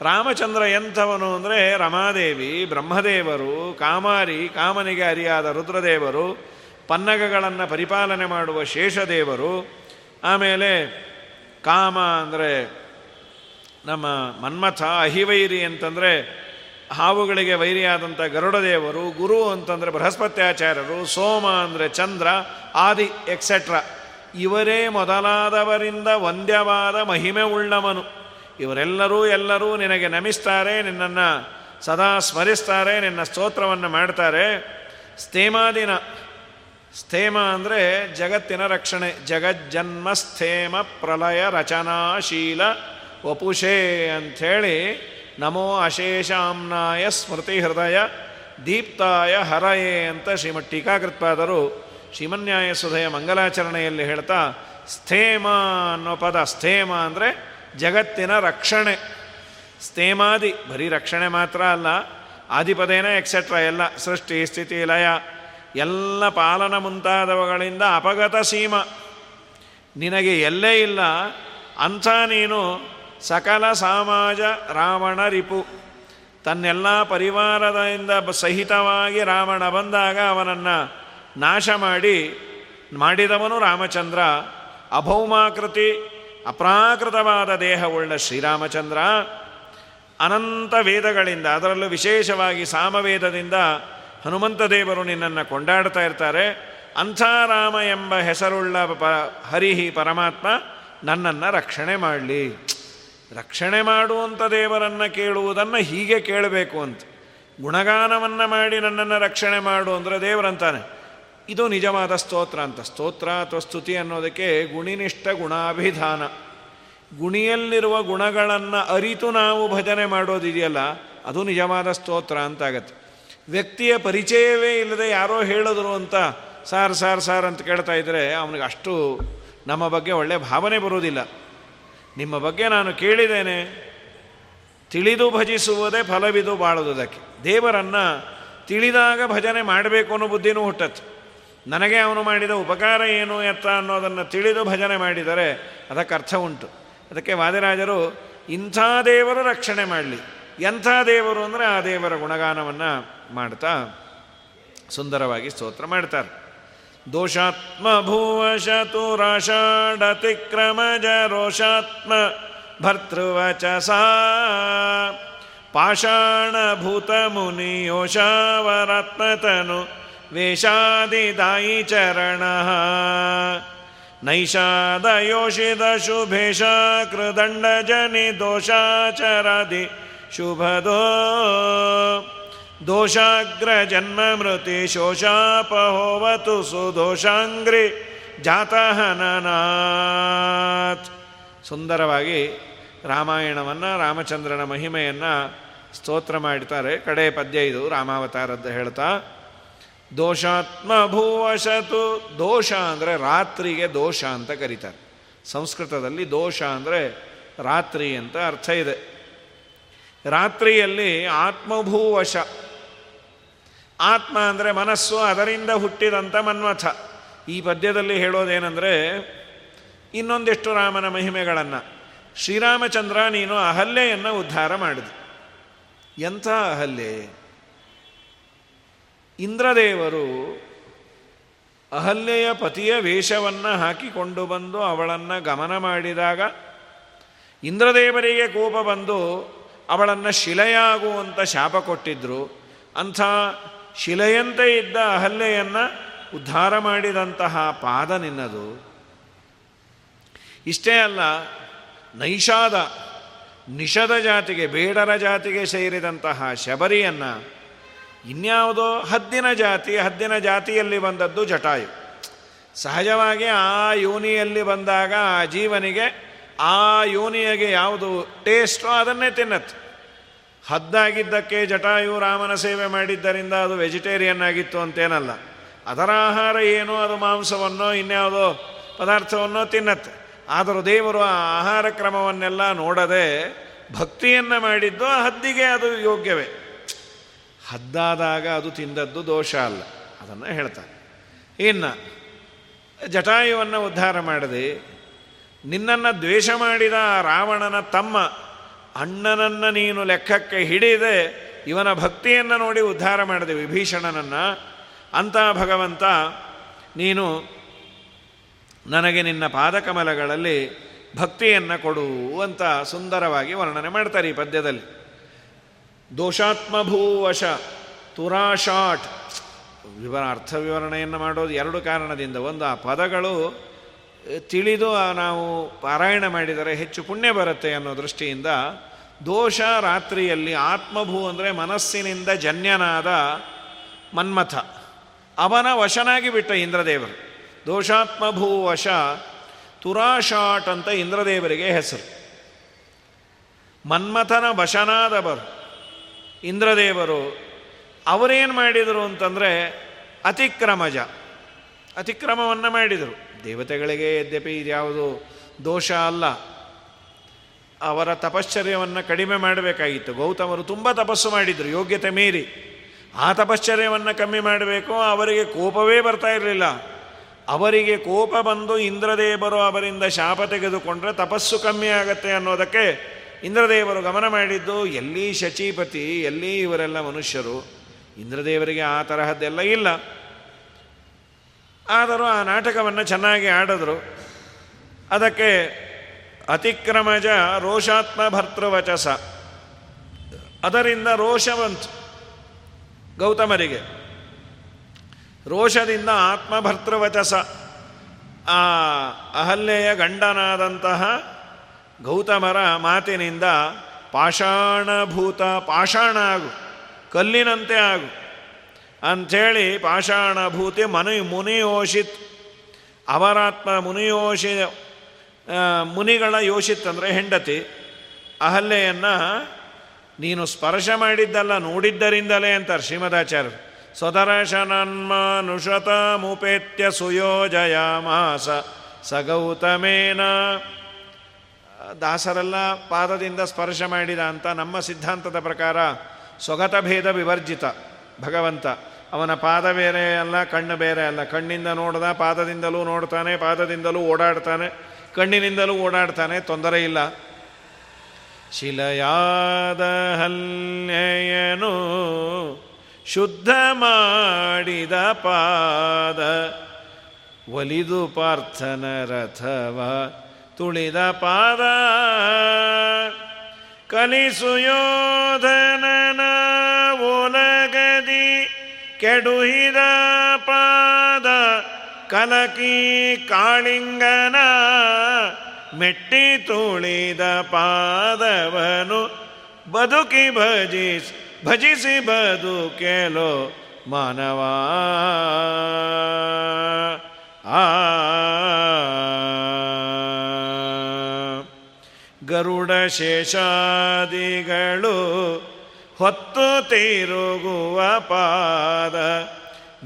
ರಾಮಚಂದ್ರ ಎಂಥವನು ಅಂದರೆ ರಮಾದೇವಿ, ಬ್ರಹ್ಮದೇವರು, ಕಾಮಾರಿ, ಕಾಮನಿಗೆ ಅರಿಯಾದ ರುದ್ರದೇವರು, ಪನ್ನಗಗಳನ್ನು ಪರಿಪಾಲನೆ ಮಾಡುವ ಶೇಷದೇವರು, ಆಮೇಲೆ ಕಾಮ ಅಂದರೆ ನಮ್ಮ ಮನ್ಮಥ ಅಹಿವೈರಿ ಅಂತಂದರೆ ಹಾವುಗಳಿಗೆ ವೈರಿಯಾದಂಥ ಗರುಡದೇವರು, ಗುರು ಅಂತಂದರೆ ಬೃಹಸ್ಪತ್ಯಾಚಾರ್ಯರು, ಸೋಮ ಅಂದರೆ ಚಂದ್ರ, ಆದಿ ಎಕ್ಸೆಟ್ರಾ ಇವರೇ ಮೊದಲಾದವರಿಂದ ವಂದ್ಯವಾದ ಮಹಿಮೆ ಉಳ್ಳವನು. ಇವರೆಲ್ಲರೂ ಎಲ್ಲರೂ ನಿನಗೆ ನಮಿಸ್ತಾರೆ, ನಿನ್ನನ್ನು ಸದಾ ಸ್ಮರಿಸ್ತಾರೆ, ನಿನ್ನ ಸ್ತೋತ್ರವನ್ನು ಮಾಡ್ತಾರೆ. ಸ್ಥೇಮಾದಿನ ಸ್ಥೇಮ ಅಂದರೆ ಜಗತ್ತಿನ ರಕ್ಷಣೆ. ಜಗಜ್ಜನ್ಮ ಸ್ಥೇಮ ಪ್ರಲಯ ರಚನಾಶೀಲ. ವಪುಷೇ ಅಂಥೇಳಿ ನಮೋ ಅಶೇಷಾಂನಾಯ ಸ್ಮೃತಿ ಹೃದಯ ದೀಪ್ತಾಯ ಹರಯೇ ಅಂತ ಶ್ರೀಮಠ್ ಟೀಕಾಕೃತ್ಪಾದರು ಶ್ರೀಮನ್ಯಾಯ ಸುಧಯ ಮಂಗಲಾಚರಣೆಯಲ್ಲಿ ಹೇಳ್ತಾ, ಸ್ಥೇಮ ಅನ್ನೋ ಪದ, ಸ್ಥೇಮ ಅಂದರೆ ಜಗತ್ತಿನ ರಕ್ಷಣೆ. ಸ್ಥೇಮಾದಿ, ಬರೀ ರಕ್ಷಣೆ ಮಾತ್ರ ಅಲ್ಲ ಆದಿಪದೇನ ಎಕ್ಸೆಟ್ರಾ ಎಲ್ಲ ಸೃಷ್ಟಿ, ಸ್ಥಿತಿ, ಲಯ, ಎಲ್ಲ ಪಾಲನ ಮುಂತಾದವುಗಳಿಂದ ಅಪಗತ ಸೀಮ. ನಿನಗೆ ಎಲ್ಲೇ ಇಲ್ಲ, ಅಂಥ ನೀನು ಸಕಲ ಸಮಾಜ ರಾವಣ ರಿಪು ತನ್ನೆಲ್ಲ ಪರಿವಾರದಿಂದ ಸಹಿತವಾಗಿ ರಾವಣ ಬಂದಾಗ ಅವನನ್ನು ನಾಶ ಮಾಡಿ, ಮಾಡಿದವನು ರಾಮಚಂದ್ರ. ಅಭೌಮಾಕೃತಿ, ಅಪ್ರಾಕೃತವಾದ ದೇಹವುಳ್ಳ ಶ್ರೀರಾಮಚಂದ್ರ. ಅನಂತ ವೇದಗಳಿಂದ, ಅದರಲ್ಲೂ ವಿಶೇಷವಾಗಿ ಸಾಮವೇದದಿಂದ ಹನುಮಂತ ದೇವರು ನಿನ್ನನ್ನು ಕೊಂಡಾಡ್ತಾ ಇರ್ತಾರೆ. ಅಂಥ ರಾಮ ಎಂಬ ಹೆಸರುಳ್ಳ ಪ ಹರಿಹಿ ಪರಮಾತ್ಮ ನನ್ನನ್ನು ರಕ್ಷಣೆ ಮಾಡಲಿ. ರಕ್ಷಣೆ ಮಾಡುವಂಥ ದೇವರನ್ನು ಕೇಳುವುದನ್ನು ಹೀಗೆ ಕೇಳಬೇಕು ಅಂತ. ಗುಣಗಾನವನ್ನು ಮಾಡಿ ನನ್ನನ್ನು ರಕ್ಷಣೆ ಮಾಡು ಅಂದರೆ ದೇವರಂತಾನೆ. ಇದು ನಿಜವಾದ ಸ್ತೋತ್ರ ಅಂತ. ಸ್ತೋತ್ರ ಅಥವಾ ಸ್ತುತಿ ಅನ್ನೋದಕ್ಕೆ ಗುಣಿನಿಷ್ಠ ಗುಣಾಭಿಧಾನ. ಗುಣಿಯಲ್ಲಿರುವ ಗುಣಗಳನ್ನು ಅರಿತು ನಾವು ಭಜನೆ ಮಾಡೋದಿದೆಯಲ್ಲ, ಅದು ನಿಜವಾದ ಸ್ತೋತ್ರ ಅಂತಾಗತ್ತೆ. ವ್ಯಕ್ತಿಯ ಪರಿಚಯವೇ ಇಲ್ಲದೆ ಯಾರೋ ಹೇಳಿದ್ರು ಅಂತ ಸಾರ್ ಸಾರ್ ಸಾರ್ ಅಂತ ಕೇಳ್ತಾ ಇದ್ದರೆ ಅವನಿಗೆ ಅಷ್ಟು ನಮ್ಮ ಬಗ್ಗೆ ಒಳ್ಳೆಯ ಭಾವನೆ ಬರೋದಿಲ್ಲ ನಿಮ್ಮ ಬಗ್ಗೆ ನಾನು ಕೇಳಿದ್ದೇನೆ. ತಿಳಿದು ಭಜಿಸುವುದೇ ಫಲವಿದು ಬಾಳುವುದಕ್ಕೆ ದೇವರನ್ನು ತಿಳಿದಾಗ ಭಜನೆ ಮಾಡಬೇಕು ಅನ್ನೋ ಬುದ್ಧಿನೂ ಹುಟ್ಟತ್ತು. ನನಗೆ ಅವನು ಮಾಡಿದ ಉಪಕಾರ ಏನು, ಎತ್ತ ಅನ್ನೋದನ್ನು ತಿಳಿದು ಭಜನೆ ಮಾಡಿದರೆ ಅದಕ್ಕೆ ಅರ್ಥ ಉಂಟು. ಅದಕ್ಕೆ ವಾದಿರಾಜರು, ಇಂಥ ದೇವರು ರಕ್ಷಣೆ ಮಾಡಲಿ. ಎಂಥ ದೇವರು ಅಂದರೆ ಆ ದೇವರ ಗುಣಗಾನವನ್ನು ಮಾಡ್ತಾ ಸುಂದರವಾಗಿ ಸ್ತೋತ್ರ ಮಾಡ್ತಾರೆ. ದೋಷಾತ್ಮ ಭೂವಶತುರಾಷಾಢತಿಕ್ರಮಜ ರೋಷಾತ್ಮ ಭರ್ತೃವಚಸ ಪಾಷಾಣಭೂತಮುನಿಯೋಷಾವರಾತ್ಮತನು ವೇಷಾದಿದಾಯಿ ಚರಣ ನೈಷಾದಯೋಷಿದ ಮೃತಿ ಶೋಷಾಪಹೋವತು ಸುದೋಷಾಂಗ್ರಿ ಜಾತಹನನಾಥ್ ಸುಂದರವಾಗಿ ರಾಮಾಯಣವನ್ನು, ರಾಮಚಂದ್ರನ ಮಹಿಮೆಯನ್ನು ಸ್ತೋತ್ರ ಮಾಡ್ತಾರೆ ಕಡೆ ಪದ್ಯ ಇದು ರಾಮಾವತಾರದ್ದು ಹೇಳ್ತಾ ದೋಷಾತ್ಮ ಭೂವಶತು ದೋಷ ಅಂದರೆ ರಾತ್ರಿಗೆ ದೋಷ ಅಂತ ಕರೀತಾರೆ. ಸಂಸ್ಕೃತದಲ್ಲಿ ದೋಷ ಅಂದರೆ ರಾತ್ರಿ ಅಂತ ಅರ್ಥ ಇದೆ. ರಾತ್ರಿಯಲ್ಲಿ ಆತ್ಮಭೂವಶ ಆತ್ಮ ಅಂದರೆ ಮನಸ್ಸು, ಅದರಿಂದ ಹುಟ್ಟಿದಂಥ ಮನ್ಮಥ ಈ ಪದ್ಯದಲ್ಲಿ ಹೇಳೋದೇನೆಂದರೆ, ಇನ್ನೊಂದಿಷ್ಟು ರಾಮನ ಮಹಿಮೆಗಳನ್ನು. ಶ್ರೀರಾಮಚಂದ್ರ ನೀನು ಅಹಲ್ಯೆಯನ್ನು ಉದ್ಧಾರ ಮಾಡಿದೆ. ಎಂಥ ಅಹಲ್ಯೆ? ಇಂದ್ರದೇವರು ಅಹಲ್ಯೆಯ ಪತಿಯ ವೇಷವನ್ನು ಹಾಕಿಕೊಂಡು ಬಂದು ಅವಳನ್ನು ಗಮನ ಮಾಡಿದಾಗ, ಇಂದ್ರದೇವರಿಗೆ ಕೋಪ ಬಂದು ಅವಳನ್ನು ಶಿಲೆಯಾಗುವಂಥ ಶಾಪ ಕೊಟ್ಟಿದ್ದರು ಅಂಥ ಶಿಲೆಯಂತೆ ಇದ್ದ ಅಹಲ್ಯೆಯನ್ನು ಉದ್ಧಾರ ಮಾಡಿದಂತಹ ಪಾದ ನಿನ್ನದು. ಇಷ್ಟೇ ಅಲ್ಲ, ನೈಷಾದ, ನಿಷದ ಜಾತಿಗೆ, ಬೇಡರ ಜಾತಿಗೆ ಸೇರಿದಂತಹ ಶಬರಿಯನ್ನು ಇನ್ಯಾವುದೋ ಹದ್ದಿನ ಜಾತಿ, ಹದ್ದಿನ ಜಾತಿಯಲ್ಲಿ ಬಂದದ್ದು ಜಟಾಯು. ಸಹಜವಾಗಿ ಆ ಯೋನಿಯಲ್ಲಿ ಬಂದಾಗ ಆ ಜೀವನಿಗೆ, ಆ ಯೋನಿಯಗೆ ಯಾವುದು ಟೇಸ್ಟೋ ಅದನ್ನೇ ತಿನ್ನತ್ತೆ. ಹದ್ದಾಗಿದ್ದಕ್ಕೆ ಜಟಾಯು ರಾಮನ ಸೇವೆ ಮಾಡಿದ್ದರಿಂದ ಅದು ವೆಜಿಟೇರಿಯನ್ ಆಗಿತ್ತು ಅಂತೇನಲ್ಲ. ಅದರ ಆಹಾರ ಏನೋ ಅದು ಮಾಂಸವನ್ನೋ ಇನ್ಯಾವುದೋ ಪದಾರ್ಥವನ್ನೋ ತಿನ್ನತ್ತೆ. ಆದರೂ ದೇವರು ಆ ಆಹಾರ ಕ್ರಮವನ್ನೆಲ್ಲ ನೋಡದೆ ಭಕ್ತಿಯನ್ನು ಮಾಡಿದ್ದು ಆ ಹದ್ದಿಗೆ ಅದು ಯೋಗ್ಯವೇ. ಹದ್ದಾದಾಗ ಅದು ತಿಂದದ್ದು ದೋಷ ಅಲ್ಲ. ಅದನ್ನು ಹೇಳ್ತಾರೆ. ಇನ್ನು ಜಟಾಯುವನ್ನು ಉದ್ಧಾರ ಮಾಡದೆ ನಿನ್ನನ್ನು ದ್ವೇಷ ಮಾಡಿದ ರಾವಣನ ತಮ್ಮ ಅಣ್ಣನನ್ನು ನೀನು ಲೆಕ್ಕಕ್ಕೆ ಹಿಡಿದೆ, ಇವನ ಭಕ್ತಿಯನ್ನು ನೋಡಿ ಉದ್ಧಾರ ಮಾಡಿದೆ ವಿಭೀಷಣನನ್ನು. ಅಂತ ಭಗವಂತ, ನೀನು ನನಗೆ ನಿನ್ನ ಪಾದಕಮಲಗಳಲ್ಲಿ ಭಕ್ತಿಯನ್ನು ಕೊಡು ಅಂತ ಸುಂದರವಾಗಿ ವರ್ಣನೆ ಮಾಡ್ತಾರೆ ಈ ಪದ್ಯದಲ್ಲಿ. ದೋಷಾತ್ಮಭೂವಶ ತುರಾಶಾಟ್ ವಿವರ ಅರ್ಥ ವಿವರಣೆಯನ್ನು ಮಾಡೋದು ಎರಡು ಕಾರಣದಿಂದ. ಒಂದು, ಆ ಪದಗಳು ತಿಳಿದು ನಾವು ಪಾರಾಯಣ ಮಾಡಿದರೆ ಹೆಚ್ಚು ಪುಣ್ಯ ಬರುತ್ತೆ ಅನ್ನೋ ದೃಷ್ಟಿಯಿಂದ ದೋಷ ರಾತ್ರಿಯಲ್ಲಿ ಆತ್ಮಭೂ ಅಂದರೆ ಮನಸ್ಸಿನಿಂದ ಜನ್ಯನಾದ ಮನ್ಮಥ. ಅವನ ವಶನಾಗಿ ಬಿಟ್ಟ ಇಂದ್ರದೇವರು. ದೋಷಾತ್ಮಭೂ ವಶ ತುರಾಶಾಟ್ ಅಂತ ಇಂದ್ರದೇವರಿಗೆ ಹೆಸರು. ಮನ್ಮಥನ ವಶನಾದವರು ಇಂದ್ರದೇವರು ಅವರೇನು ಮಾಡಿದರು ಅಂತಂದರೆ ಅತಿಕ್ರಮಜ. ಅತಿಕ್ರಮವನ್ನು ಮಾಡಿದರು. ದೇವತೆಗಳಿಗೆ ಯದ್ಯಪಿ ಇದ್ಯಾವುದು ದೋಷ ಅಲ್ಲ, ಅವರ ತಪಶ್ಚರ್ಯವನ್ನು ಕಡಿಮೆ ಮಾಡಬೇಕಾಗಿತ್ತು. ಗೌತಮರು ತುಂಬ ತಪಸ್ಸು ಮಾಡಿದರು, ಯೋಗ್ಯತೆ ಮೀರಿ. ಆ ತಪಶ್ಚರ್ಯವನ್ನು ಕಮ್ಮಿ ಮಾಡಬೇಕು, ಅವರಿಗೆ ಕೋಪವೇ ಬರ್ತಾ ಇರಲಿಲ್ಲ. ಅವರಿಗೆ ಕೋಪ ಬಂದು ಇಂದ್ರದೇವರು ಅವರಿಂದ ಶಾಪ ತೆಗೆದುಕೊಂಡ್ರೆ ತಪಸ್ಸು ಕಮ್ಮಿ ಆಗತ್ತೆ ಅನ್ನೋದಕ್ಕೆ ಇಂದ್ರದೇವರು ಗಮನ ಮಾಡಿದ್ದು, ಎಲ್ಲಿ ಶಚೀಪತಿ, ಎಲ್ಲಿ ಇವರೆಲ್ಲ ಮನುಷ್ಯರು, ಇಂದ್ರದೇವರಿಗೆ ಆ ತರಹದ್ದೆಲ್ಲ ಇಲ್ಲ. ಆದರೂ ಆ ನಾಟಕವನ್ನು ಚೆನ್ನಾಗಿ ಆಡಿದ್ರು. ಅದಕ್ಕೆ ಅತಿಕ್ರಮಜ ರೋಷಾತ್ಮ ಭರ್ತೃವಚಸ. ಅದರಿಂದ ರೋಷ ಗೌತಮರಿಗೆ. ರೋಷದಿಂದ ಆತ್ಮಭರ್ತೃವಚಸ ಆ ಅಹಲ್ಯೆಯ ಗಂಡನಾದಂತಹ ಗೌತಮರ ಮಾತಿನಿಂದ ಪಾಷಾಣಭೂತ ಪಾಷಾಣ ಆಗು, ಕಲ್ಲಿನಂತೆ ಆಗು. ಅಂಥೇಳಿ ಪಾಷಾಣಭೂತಿ ಮನು ಮುನಿಯೋಷಿತ್. ಅವರಾತ್ಮ ಮುನಿಯೋಷಿ ಮುನಿಗಳ ಯೋಷಿತ್ ಅಂದರೆ ಹೆಂಡತಿ. ಅಹಲ್ಯೆಯನ್ನು ನೀನು ಸ್ಪರ್ಶ ಮಾಡಿದ್ದಲ್ಲ, ನೋಡಿದ್ದರಿಂದಲೇ ಅಂತಾರೆ ಶ್ರೀಮದಾಚಾರ್ಯರು. ಸ್ವದರ್ಶನನ್ಮಾನುಷತ ಮುಪೇತ್ಯ ಸುಯೋಜಯ ಮಾಸ ಸಗೌತಮೇನ. ದಾಸರೆಲ್ಲ ಪಾದದಿಂದ ಸ್ಪರ್ಶ ಮಾಡಿದ ಅಂತ ನಮ್ಮ ಸಿದ್ಧಾಂತದ ಪ್ರಕಾರ ಸ್ವಗತ ಭೇದ ವಿವರ್ಜಿತ ಭಗವಂತ. ಅವನ ಪಾದ ಬೇರೆ ಅಲ್ಲ, ಕಣ್ಣು ಬೇರೆ ಅಲ್ಲ. ಕಣ್ಣಿಂದ ನೋಡ್ದ, ಪಾದದಿಂದಲೂ ನೋಡ್ತಾನೆ, ಪಾದದಿಂದಲೂ ಓಡಾಡ್ತಾನೆ, ಕಣ್ಣಿನಿಂದಲೂ ಓಡಾಡ್ತಾನೆ, ತೊಂದರೆ ಇಲ್ಲ. ಶಿಲಯಾದ ಹಲ್ಯನು ಶುದ್ಧ ಮಾಡಿದ ಪಾದ, ಒಲಿದು ಪಾರ್ಥನ ರಥವ ತುಳಿದ ಪಾದ. ಕಲಿಸು ಯೋಧನನ ಒಲಗದಿ ಕೆಡುಹಿದ ಪಾದ ಕಲಕಿ ಕಾಳಿಂಗನ ಮೆಟ್ಟಿ ತುಳಿದ ಪಾದವನು ಬದುಕಿ ಭಜಿಸಿ ಭಜಿಸಿ ಬದುಕೆಲೋ ಮಾನವ. ಆ. ಗರುಡ ಶೇಷಾದಿಗಳು ಹೊತ್ತು ತಿರುಗುವ ಪಾದ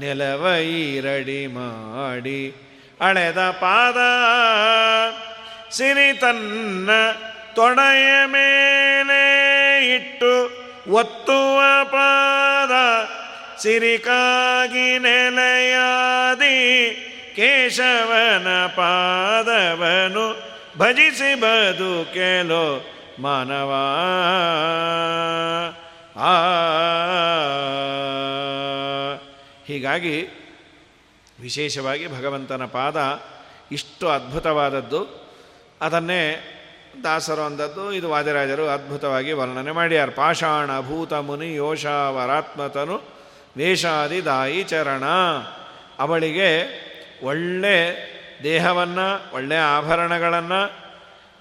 ನೆಲವೈರಡಿ ಮಾಡಿ ಅಳೆದ ಪಾದ, ಸಿರಿ ತನ್ನ ತೊಡೆಯ ಮೇಲೆ ಇಟ್ಟು ಒತ್ತುವ ಪಾದ, ಸಿರಿಕಾಗಿ ನೆಲೆಯಾದಿ ಕೇಶವನ ಪಾದವನು ಭಜಿಸಿ ಬದುಕೆಲೋ ಮಾನವ. ಆ ಹೀಗಾಗಿ ವಿಶೇಷವಾಗಿ ಭಗವಂತನ ಪಾದ ಇಷ್ಟು ಅದ್ಭುತವಾದದ್ದು ಅದನ್ನೇ ದಾಸರು ಅಂದದ್ದು ಇದು ವಾದಿರಾಜರು ಅದ್ಭುತವಾಗಿ ವರ್ಣನೆ ಮಾಡ್ಯಾರ ಪಾಷಾಣ ಭೂತ ಮುನಿ ಯೋಷಾವರಾತ್ಮತನು ವೇಷಾದಿ ದಾಯಿ ಚರಣ ಅವಳಿಗೆ ಒಳ್ಳೆ ದೇಹವನ್ನು ಒಳ್ಳೆಯ ಆಭರಣಗಳನ್ನು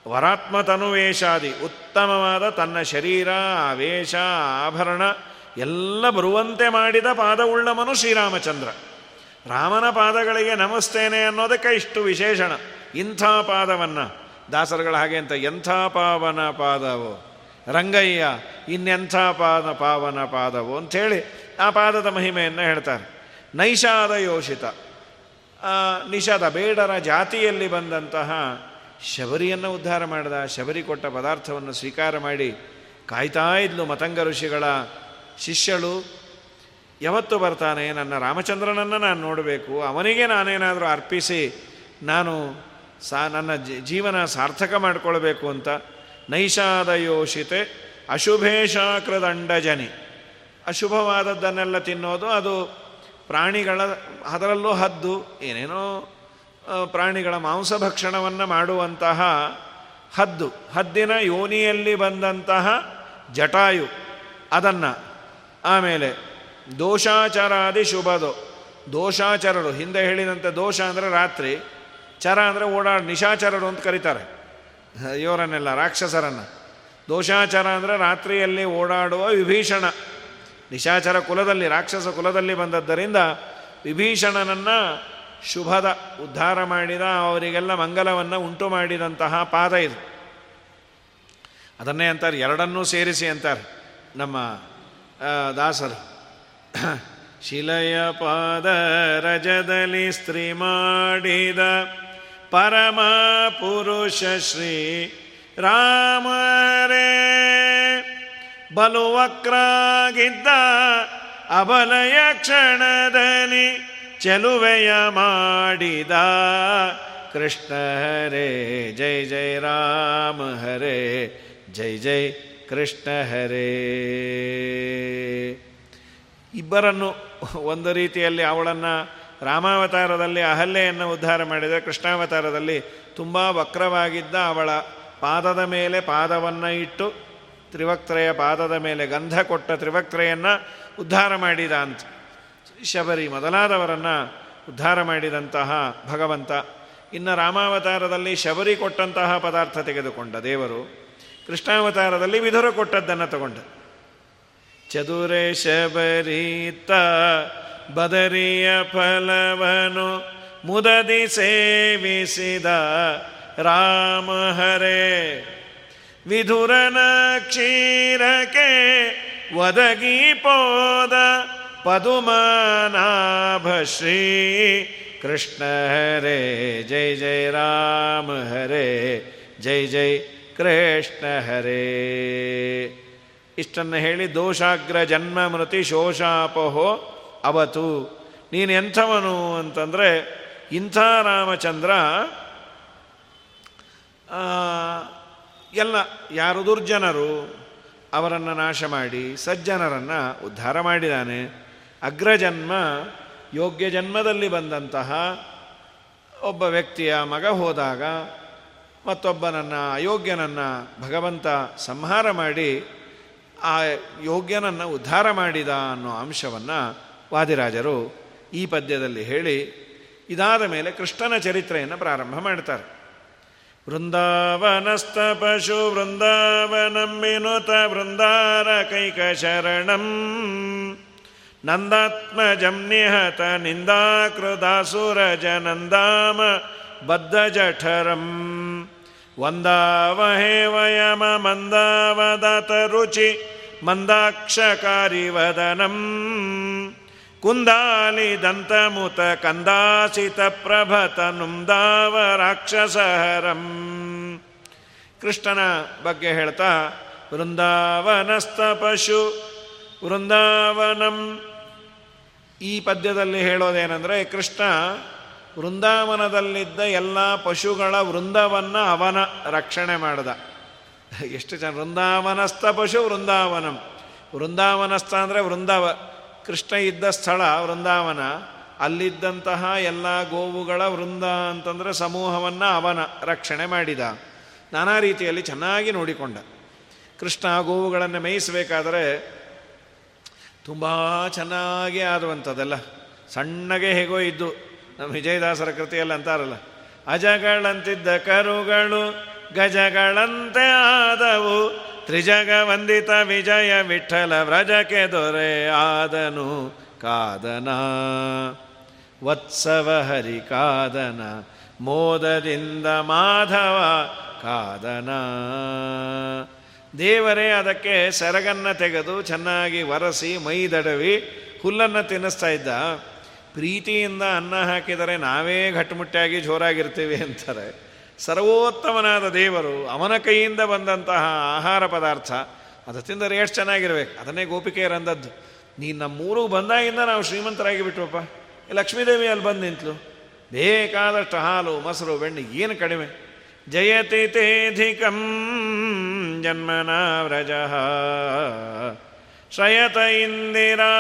ವರಾತ್ಮತನು ವೇಷಾದಿ ಉತ್ತಮವಾದ ತನ್ನ ಶರೀರ ವೇಷ ಆಭರಣ ಎಲ್ಲ ಬರುವಂತೆ ಮಾಡಿದ ಪಾದವುಳ್ಳವನು ಶ್ರೀರಾಮಚಂದ್ರ. ರಾಮನ ಪಾದಗಳಿಗೆ ನಮಸ್ತೇನೆ ಅನ್ನೋದಕ್ಕೆ ಇಷ್ಟು ವಿಶೇಷಣ. ಇಂಥ ಪಾದವನ್ನು. ದಾಸರುಗಳ ಹಾಗೆ ಅಂತ, ಎಂಥ ಪಾವನ ಪಾದವು? ರಂಗಯ್ಯ, ಇನ್ನೆಂಥ ಪಾದ, ಪಾವನ ಪಾದವು ಅಂಥೇಳಿ ಆ ಪಾದದ ಮಹಿಮೆಯನ್ನು ಹೇಳ್ತಾರೆ. ನೈಷಾದ ಯೋಷಿತ ನಿಷಾದ ಬೇಡರ ಜಾತಿಯಲ್ಲಿ ಬಂದಂತಹ ಶಬರಿಯನ್ನು ಉದ್ಧಾರ ಮಾಡಿದ, ಶಬರಿ ಕೊಟ್ಟ ಪದಾರ್ಥವನ್ನು ಸ್ವೀಕಾರ ಮಾಡಿ ಕಾಯ್ತಾ ಇದ್ಲು ಮತಂಗ ಋಷಿಗಳ ಶಿಷ್ಯಳು. ಯಾವತ್ತು ಬರ್ತಾನೆ, ನನ್ನ ರಾಮಚಂದ್ರನನ್ನು ನಾನು ನೋಡಬೇಕು, ಅವನಿಗೆ ನಾನೇನಾದರೂ ಅರ್ಪಿಸಿ, ನಾನು ಸಾ, ನನ್ನ ಜೀವನ ಸಾರ್ಥಕ ಮಾಡಿಕೊಳ್ಬೇಕು ಅಂತ ನೈಷಾದ ಯೋಷಿತೆ ಅಶುಭೇಶಾಕೃದಂಡಜನಿ ಅಶುಭವಾದದ್ದನ್ನೆಲ್ಲ ತಿನ್ನೋದು, ಅದು ಪ್ರಾಣಿಗಳ, ಅದರಲ್ಲೂ ಹದ್ದು, ಏನೇನೋ ಪ್ರಾಣಿಗಳ ಮಾಂಸ ಭಕ್ಷಣವನ್ನು ಮಾಡುವಂತಹ ಹದ್ದು, ಹದ್ದಿನ ಯೋನಿಯಲ್ಲಿ ಬಂದಂತಹ ಜಟಾಯು, ಅದನ್ನು ಆಮೇಲೆ ದೋಷಾಚಾರಾದಿ ಶುಭದು, ದೋಷಾಚರರು, ಹಿಂದೆ ಹೇಳಿದಂತೆ ದೋಷ ಅಂದರೆ ರಾತ್ರಿ, ಚರ ಅಂದರೆ ಓಡಾಡ ನಿಶಾಚರರು ಅಂತ ಕರೀತಾರೆ. ಇವರನ್ನೆಲ್ಲ, ರಾಕ್ಷಸರನ್ನು. ದೋಷಾಚರ ಅಂದರೆ ರಾತ್ರಿಯಲ್ಲಿ ಓಡಾಡುವ ವಿಭೀಷಣ. ನಿಶಾಚರ ಕುಲದಲ್ಲಿ, ರಾಕ್ಷಸ ಕುಲದಲ್ಲಿ ಬಂದದ್ದರಿಂದ ವಿಭೀಷಣನನ್ನು ಶುಭದ ಉದ್ಧಾರ ಮಾಡಿದ ಅವರಿಗೆಲ್ಲ ಮಂಗಲವನ್ನು ಉಂಟು ಮಾಡಿದಂತಹ ಪಾದ ಇದು. ಅದನ್ನೇ ಅಂತಾರೆ, ಎರಡನ್ನೂ ಸೇರಿಸಿ ಅಂತಾರೆ ನಮ್ಮ ದಾಸರು. ಶಿಲೆಯ ಪಾದ ರಜದಲ್ಲಿ ಸ್ತ್ರೀ ಮಾಡಿದ ಪರಮ ಪುರುಷ ಶ್ರೀ ರಾಮರೇ. ಬಲುವಕ್ರಾಗಿದ್ದ ಅಬಲಯ ಕ್ಷಣದಲ್ಲಿ ಚೆಲುವೆಯ ಮಾಡಿದ. ಕೃಷ್ಣ ಹರೇ, ಜೈ ಜೈ ರಾಮ ಹರೇ, ಜೈ ಜೈ ಕೃಷ್ಣ ಹರೇ. ಇಬ್ಬರನ್ನು ಒಂದು ರೀತಿಯಲ್ಲಿ ಅವಳನ್ನು ರಾಮಾವತಾರದಲ್ಲಿ ಅಹಲ್ಯೆಯನ್ನು ಉದ್ಧಾರ ಮಾಡಿದ, ಕೃಷ್ಣಾವತಾರದಲ್ಲಿ ತುಂಬ ವಕ್ರವಾಗಿದ್ದ ಅವಳ ಪಾದದ ಮೇಲೆ ಪಾದವನ್ನು ಇಟ್ಟು ತ್ರಿವಕ್ತ್ರೆಯ ಪಾದದ ಮೇಲೆ ಗಂಧ ಕೊಟ್ಟ ತ್ರಿವಕ್ತ್ರೆಯನ್ನು ಉದ್ಧಾರ ಮಾಡಿದ ಅಂತ. ಶಬರಿ ಮೊದಲಾದವರನ್ನು ಉದ್ಧಾರ ಮಾಡಿದಂತಹ ಭಗವಂತ. ಇನ್ನು ರಾಮಾವತಾರದಲ್ಲಿ ಶಬರಿ ಕೊಟ್ಟಂತಹ ಪದಾರ್ಥ ತೆಗೆದುಕೊಂಡ ದೇವರು ಕೃಷ್ಣಾವತಾರದಲ್ಲಿ ವಿಧುರ ಕೊಟ್ಟದ್ದನ್ನು ತಗೊಂಡ. ಚದುರೆ ಶಬರೀತ ಬದರಿಯ ಫಲವನು ಮುದದಿ ಸೇವಿಸಿದ ರಾಮ ಹರೇ. ವಿಧುರನ ಕ್ಷೀರಕ್ಕೆ ಒದಗಿ ಪೋದ ಪದುಮನಾಭ ಶ್ರೀ ಕೃಷ್ಣ ಹರೇ, ಜೈ ಜೈ ರಾಮ ಹರೇ, ಜೈ ಜೈ ಕೃಷ್ಣ ಹರೇ. ಇಷ್ಟನ್ನು ಹೇಳಿ ದೋಷಾಗ್ರ ಜನ್ಮ ಮೃತಿ ಶೋಷಾಪಹೋ ಅವತು. ನೀನು ಎಂಥವನು ಅಂತಂದರೆ ಇಂಥ ರಾಮಚಂದ್ರ ಎಲ್ಲ ಯಾರು ದುರ್ಜನರು ಅವರನ್ನು ನಾಶ ಮಾಡಿ ಸಜ್ಜನರನ್ನು ಉದ್ಧಾರ ಮಾಡಿದ್ದಾನೆ ಅಗ್ರಜನ್ಮ ಯೋಗ್ಯ ಜನ್ಮದಲ್ಲಿ ಬಂದಂತಹ ಒಬ್ಬ ವ್ಯಕ್ತಿಯ ಮಗ ಹೋದಾಗ ಮತ್ತೊಬ್ಬನನ್ನು, ಅಯೋಗ್ಯನನ್ನು ಭಗವಂತ ಸಂಹಾರ ಮಾಡಿ ಆ ಯೋಗ್ಯನನ್ನು ಉದ್ಧಾರ ಮಾಡಿದ ಅನ್ನೋ ಅಂಶವನ್ನು ವಾದಿರಾಜರು ಈ ಪದ್ಯದಲ್ಲಿ ಹೇಳಿ ಇದಾದ ಮೇಲೆ ಕೃಷ್ಣನ ಚರಿತ್ರೆಯನ್ನು ಪ್ರಾರಂಭ ಮಾಡ್ತಾರೆ. ವೃಂದಾವನಸ್ಥ ಪಶು ವೃಂದಾವನಂ ವಿನುತ ವೃಂದಾರ ಕೈಕ ಶರಣಂ ನಂದಾತ್ಮಜಂ ನಿಹತ ನಿಂದಾಕೃದಾಸುರಜನಂದಾಮ ಬದ್ಧಜಠರಂ. ವಂದಾವಹೇ ವಯಮ ಮಂದಾವದತ ರುಚಿ ಮಂದಾಕ್ಷಕಾರಿ ವದನಂ. ಕುಂದಾಲಿ ದಂತಮುತ ಕಂದಾಸಿತ ಪ್ರಭತನುಂದಾವ ರಾಕ್ಷಸಹರಂ. ಕೃಷ್ಣನ ಬಗ್ಗೆ ಹೇಳ್ತಾ ವೃಂದಾವನಸ್ಥ ಪಶು, ವೃಂದಾವನಂ ಈ ಪದ್ಯದಲ್ಲಿ ಹೇಳೋದೇನೆಂದರೆ ಕೃಷ್ಣ ವೃಂದಾವನದಲ್ಲಿದ್ದ ಎಲ್ಲ ಪಶುಗಳ ವೃಂದವನ್ನು ಅವನ ರಕ್ಷಣೆ ಮಾಡಿದ. ಎಷ್ಟು ಜನ? ವೃಂದಾವನಸ್ಥ ಪಶು, ವೃಂದಾವನಂ. ವೃಂದಾವನಸ್ಥ ಅಂದರೆ ವೃಂದಾವ. ಕೃಷ್ಣ ಇದ್ದ ಸ್ಥಳ ವೃಂದಾವನ. ಅಲ್ಲಿದ್ದಂತಹ ಎಲ್ಲ ಗೋವುಗಳ ವೃಂದ ಅಂತಂದರೆ ಸಮೂಹವನ್ನು ಅವನ ರಕ್ಷಣೆ ಮಾಡಿದ. ನಾನಾ ರೀತಿಯಲ್ಲಿ ಚೆನ್ನಾಗಿ ನೋಡಿಕೊಂಡ. ಕೃಷ್ಣ ಗೋವುಗಳನ್ನು ಮೇಯಿಸಬೇಕಾದರೆ ತುಂಬ ಚೆನ್ನಾಗಿ ಆದುವಂಥದ್ದೆಲ್ಲ. ಸಣ್ಣಗೆ ಹೇಗೋ ಇದ್ದು, ನಮ್ಮ ವಿಜಯದಾಸರ ಕೃತಿಯಲ್ಲಿ ಅಂತಾರಲ್ಲ, ಅಜಗಳಂತಿದ್ದ ಕರುಗಳು ಗಜಗಳಂತೆ ಆದವು ತ್ರಿಜಗ ವಂದಿತ ವಿಜಯ ವಿಠಲ ವ್ರಜಕ್ಕೆ ದೊರೆ ಆದನು ಕಾದನ. ವತ್ಸವ ಹರಿ ಕಾದನ, ಮೋದದಿಂದ ಮಾಧವ ಕಾದನ. ದೇವರೇ, ಅದಕ್ಕೆ ಸೆರಗನ್ನು ತೆಗೆದು ಚೆನ್ನಾಗಿ ಒರೆಸಿ ಮೈದಡವಿ ಹುಲ್ಲನ್ನು ತಿನ್ನಿಸ್ತಾ ಇದ್ದ. ಪ್ರೀತಿಯಿಂದ ಅನ್ನ ಹಾಕಿದರೆ ನಾವೇ ಘಟ್ಟುಮುಟ್ಟಾಗಿ ಜೋರಾಗಿರ್ತೀವಿ ಅಂತಾರೆ. ಸರ್ವೋತ್ತಮನಾದ ದೇವರು ಅವನ ಕೈಯಿಂದ ಬಂದಂತಹ ಆಹಾರ ಪದಾರ್ಥ, ಅದು ತಿಂದರೆ ಎಷ್ಟು ಚೆನ್ನಾಗಿರ್ಬೇಕು. ಅದನ್ನೇ ಗೋಪಿಕೆಯರಂದದ್ದು ನೀನು ನಮ್ಮೂರು ಬಂದಾಗಿಂದ ನಾವು ಶ್ರೀಮಂತರಾಗಿ ಬಿಟ್ವಪ್ಪ. ಲಕ್ಷ್ಮೀದೇವಿ ಅಲ್ಲಿ ಬಂದು ನಿಂತಲು. ಬೇಕಾದಷ್ಟು ಹಾಲು, ಮೊಸರು, ಬೆಣ್ಣೆ ಏನು ಕಡಿಮೆ? ಜಯತಿ ತೇಧಿಕಂ ಜನ್ಮನ ವ್ರಜ ಶ್ರಯತ ಇಂದಿರಾ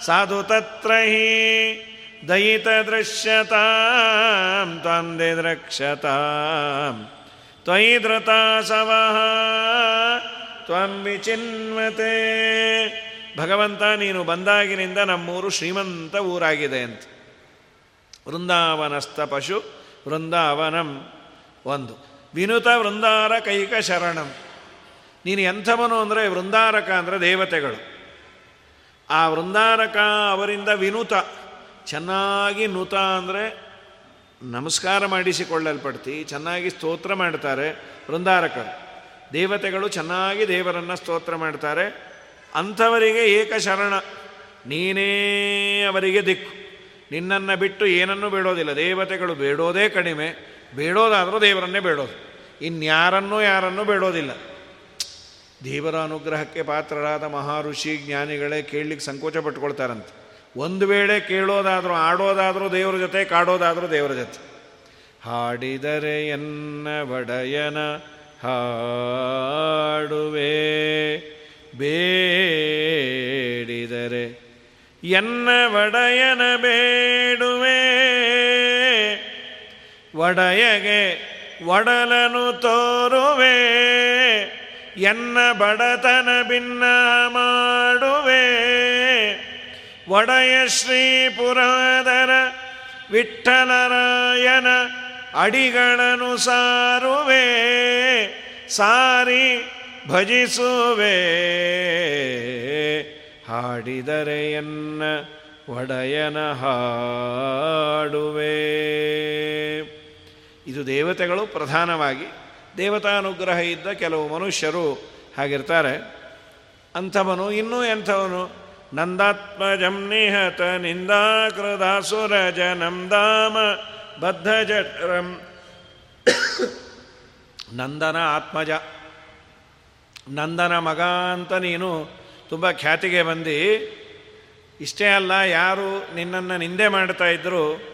ಸಾಧು ತತ್ರ ಹಿ ದಯಿತ ದೃಶ್ಯತಾಂ ತ್ವಂ ದಿದ್ರಕ್ಷತಾಂ ತ್ವಯಿ ಧೃತಾಸವಃ ತ್ವಂ ನೀನು ಬಂದಾಗಿನಿಂದ ನಮ್ಮೂರು ಶ್ರೀಮಂತ ಊರಾಗಿದೆ ಅಂತ. ವೃಂದಾವನಸ್ಥ ಪಶು, ವೃಂದಾವನಂ ಒಂದು. ವಿನುತ ವೃಂದಾರ ಕೈಕ ಶರಣಂ. ನೀನು ಎಂಥವನು ಅಂದರೆ ವೃಂದಾರಕ ಅಂದರೆ ದೇವತೆಗಳು. ಆ ವೃಂದಾರಕ ಅವರಿಂದ ವಿನುತ, ಚೆನ್ನಾಗಿ ನುತ ಅಂದರೆ ನಮಸ್ಕಾರ ಮಾಡಿಸಿಕೊಳ್ಳಲ್ಪಡ್ತಿ, ಚೆನ್ನಾಗಿ ಸ್ತೋತ್ರ ಮಾಡ್ತಾರೆ ವೃಂದಾರಕರು. ದೇವತೆಗಳು ಚೆನ್ನಾಗಿ ದೇವರನ್ನು ಸ್ತೋತ್ರ ಮಾಡ್ತಾರೆ. ಅಂಥವರಿಗೆ ಏಕಶರಣ ನೀನೇ ಅವರಿಗೆ ದಿಕ್ಕು. ನಿನ್ನನ್ನು ಬಿಟ್ಟು ಏನನ್ನೂ ಬೇಡೋದಿಲ್ಲ. ದೇವತೆಗಳು ಬೇಡೋದೇ ಕಡಿಮೆ. ಬೇಡೋದಾದರೂ ದೇವರನ್ನೇ ಬೇಡೋದು. ಇನ್ಯಾರನ್ನೂ ಯಾರನ್ನೂ ಬೇಡೋದಿಲ್ಲ. ದೇವರ ಅನುಗ್ರಹಕ್ಕೆ ಪಾತ್ರರಾದ ಮಹಾಋಷಿ ಜ್ಞಾನಿಗಳೇ ಕೇಳಲಿಕ್ಕೆ ಸಂಕೋಚ ಪಟ್ಕೊಳ್ತಾರಂತೆ. ಒಂದು ವೇಳೆ ಕೇಳೋದಾದರೂ, ಆಡೋದಾದರೂ ದೇವರ ಜೊತೆ, ಕಾಡೋದಾದರೂ ದೇವರ ಜೊತೆ. ಹಾಡಿದರೆ ಎನ್ನ ಬಡಯನ ಹಾಡುವೆ, ಬೇಡಿದರೆ ಎನ್ನ ಒಡೆಯನ ಬೇಡುವೆ. ಒಡೆಯಗೆ ಒಡಲನು ತೋರುವೆ, ಎನ್ನ ಬಡತನ ಭಿನ್ನ ಮಾಡುವೆ. ಒಡೆಯ ಶ್ರೀ ಪುರಾದರ ವಿಠಲರಾಯನ ಅಡಿಗಳನ್ನು ಸಾರುವೆ, ಸಾರಿ ಭಜಿಸುವೆ. ಹಾಡಿದರೆ ಎನ್ನ ಒಡೆಯನ ಹಾಡುವೆ. ಇದು ದೇವತೆಗಳು ಪ್ರಧಾನವಾಗಿ. ದೇವತಾನುಗ್ರಹ ಇದ್ದ ಕೆಲವು ಮನುಷ್ಯರು ಹಾಗಿರ್ತಾರೆ. ಅಂಥವನು ಇನ್ನೂ ಎಂಥವನು? ನಂದಾತ್ಮಜಂ ನಿಹತ ನಿಂದಾಕೃದಾಸುರ ನಂದಾಮ ಬದ್ಧ ಜಠರಂ ನಂದನ ಆತ್ಮಜ. ನಂದನ ಮಗ ಅಂತ ನೀನು ತುಂಬ ಖ್ಯಾತಿಗೆ ಬಂದು. ಇಷ್ಟೇ ಅಲ್ಲ ಯಾರು ನಿನ್ನನ್ನು ನಿಂದೆ ಮಾಡ್ತಾ ಇದ್ದರು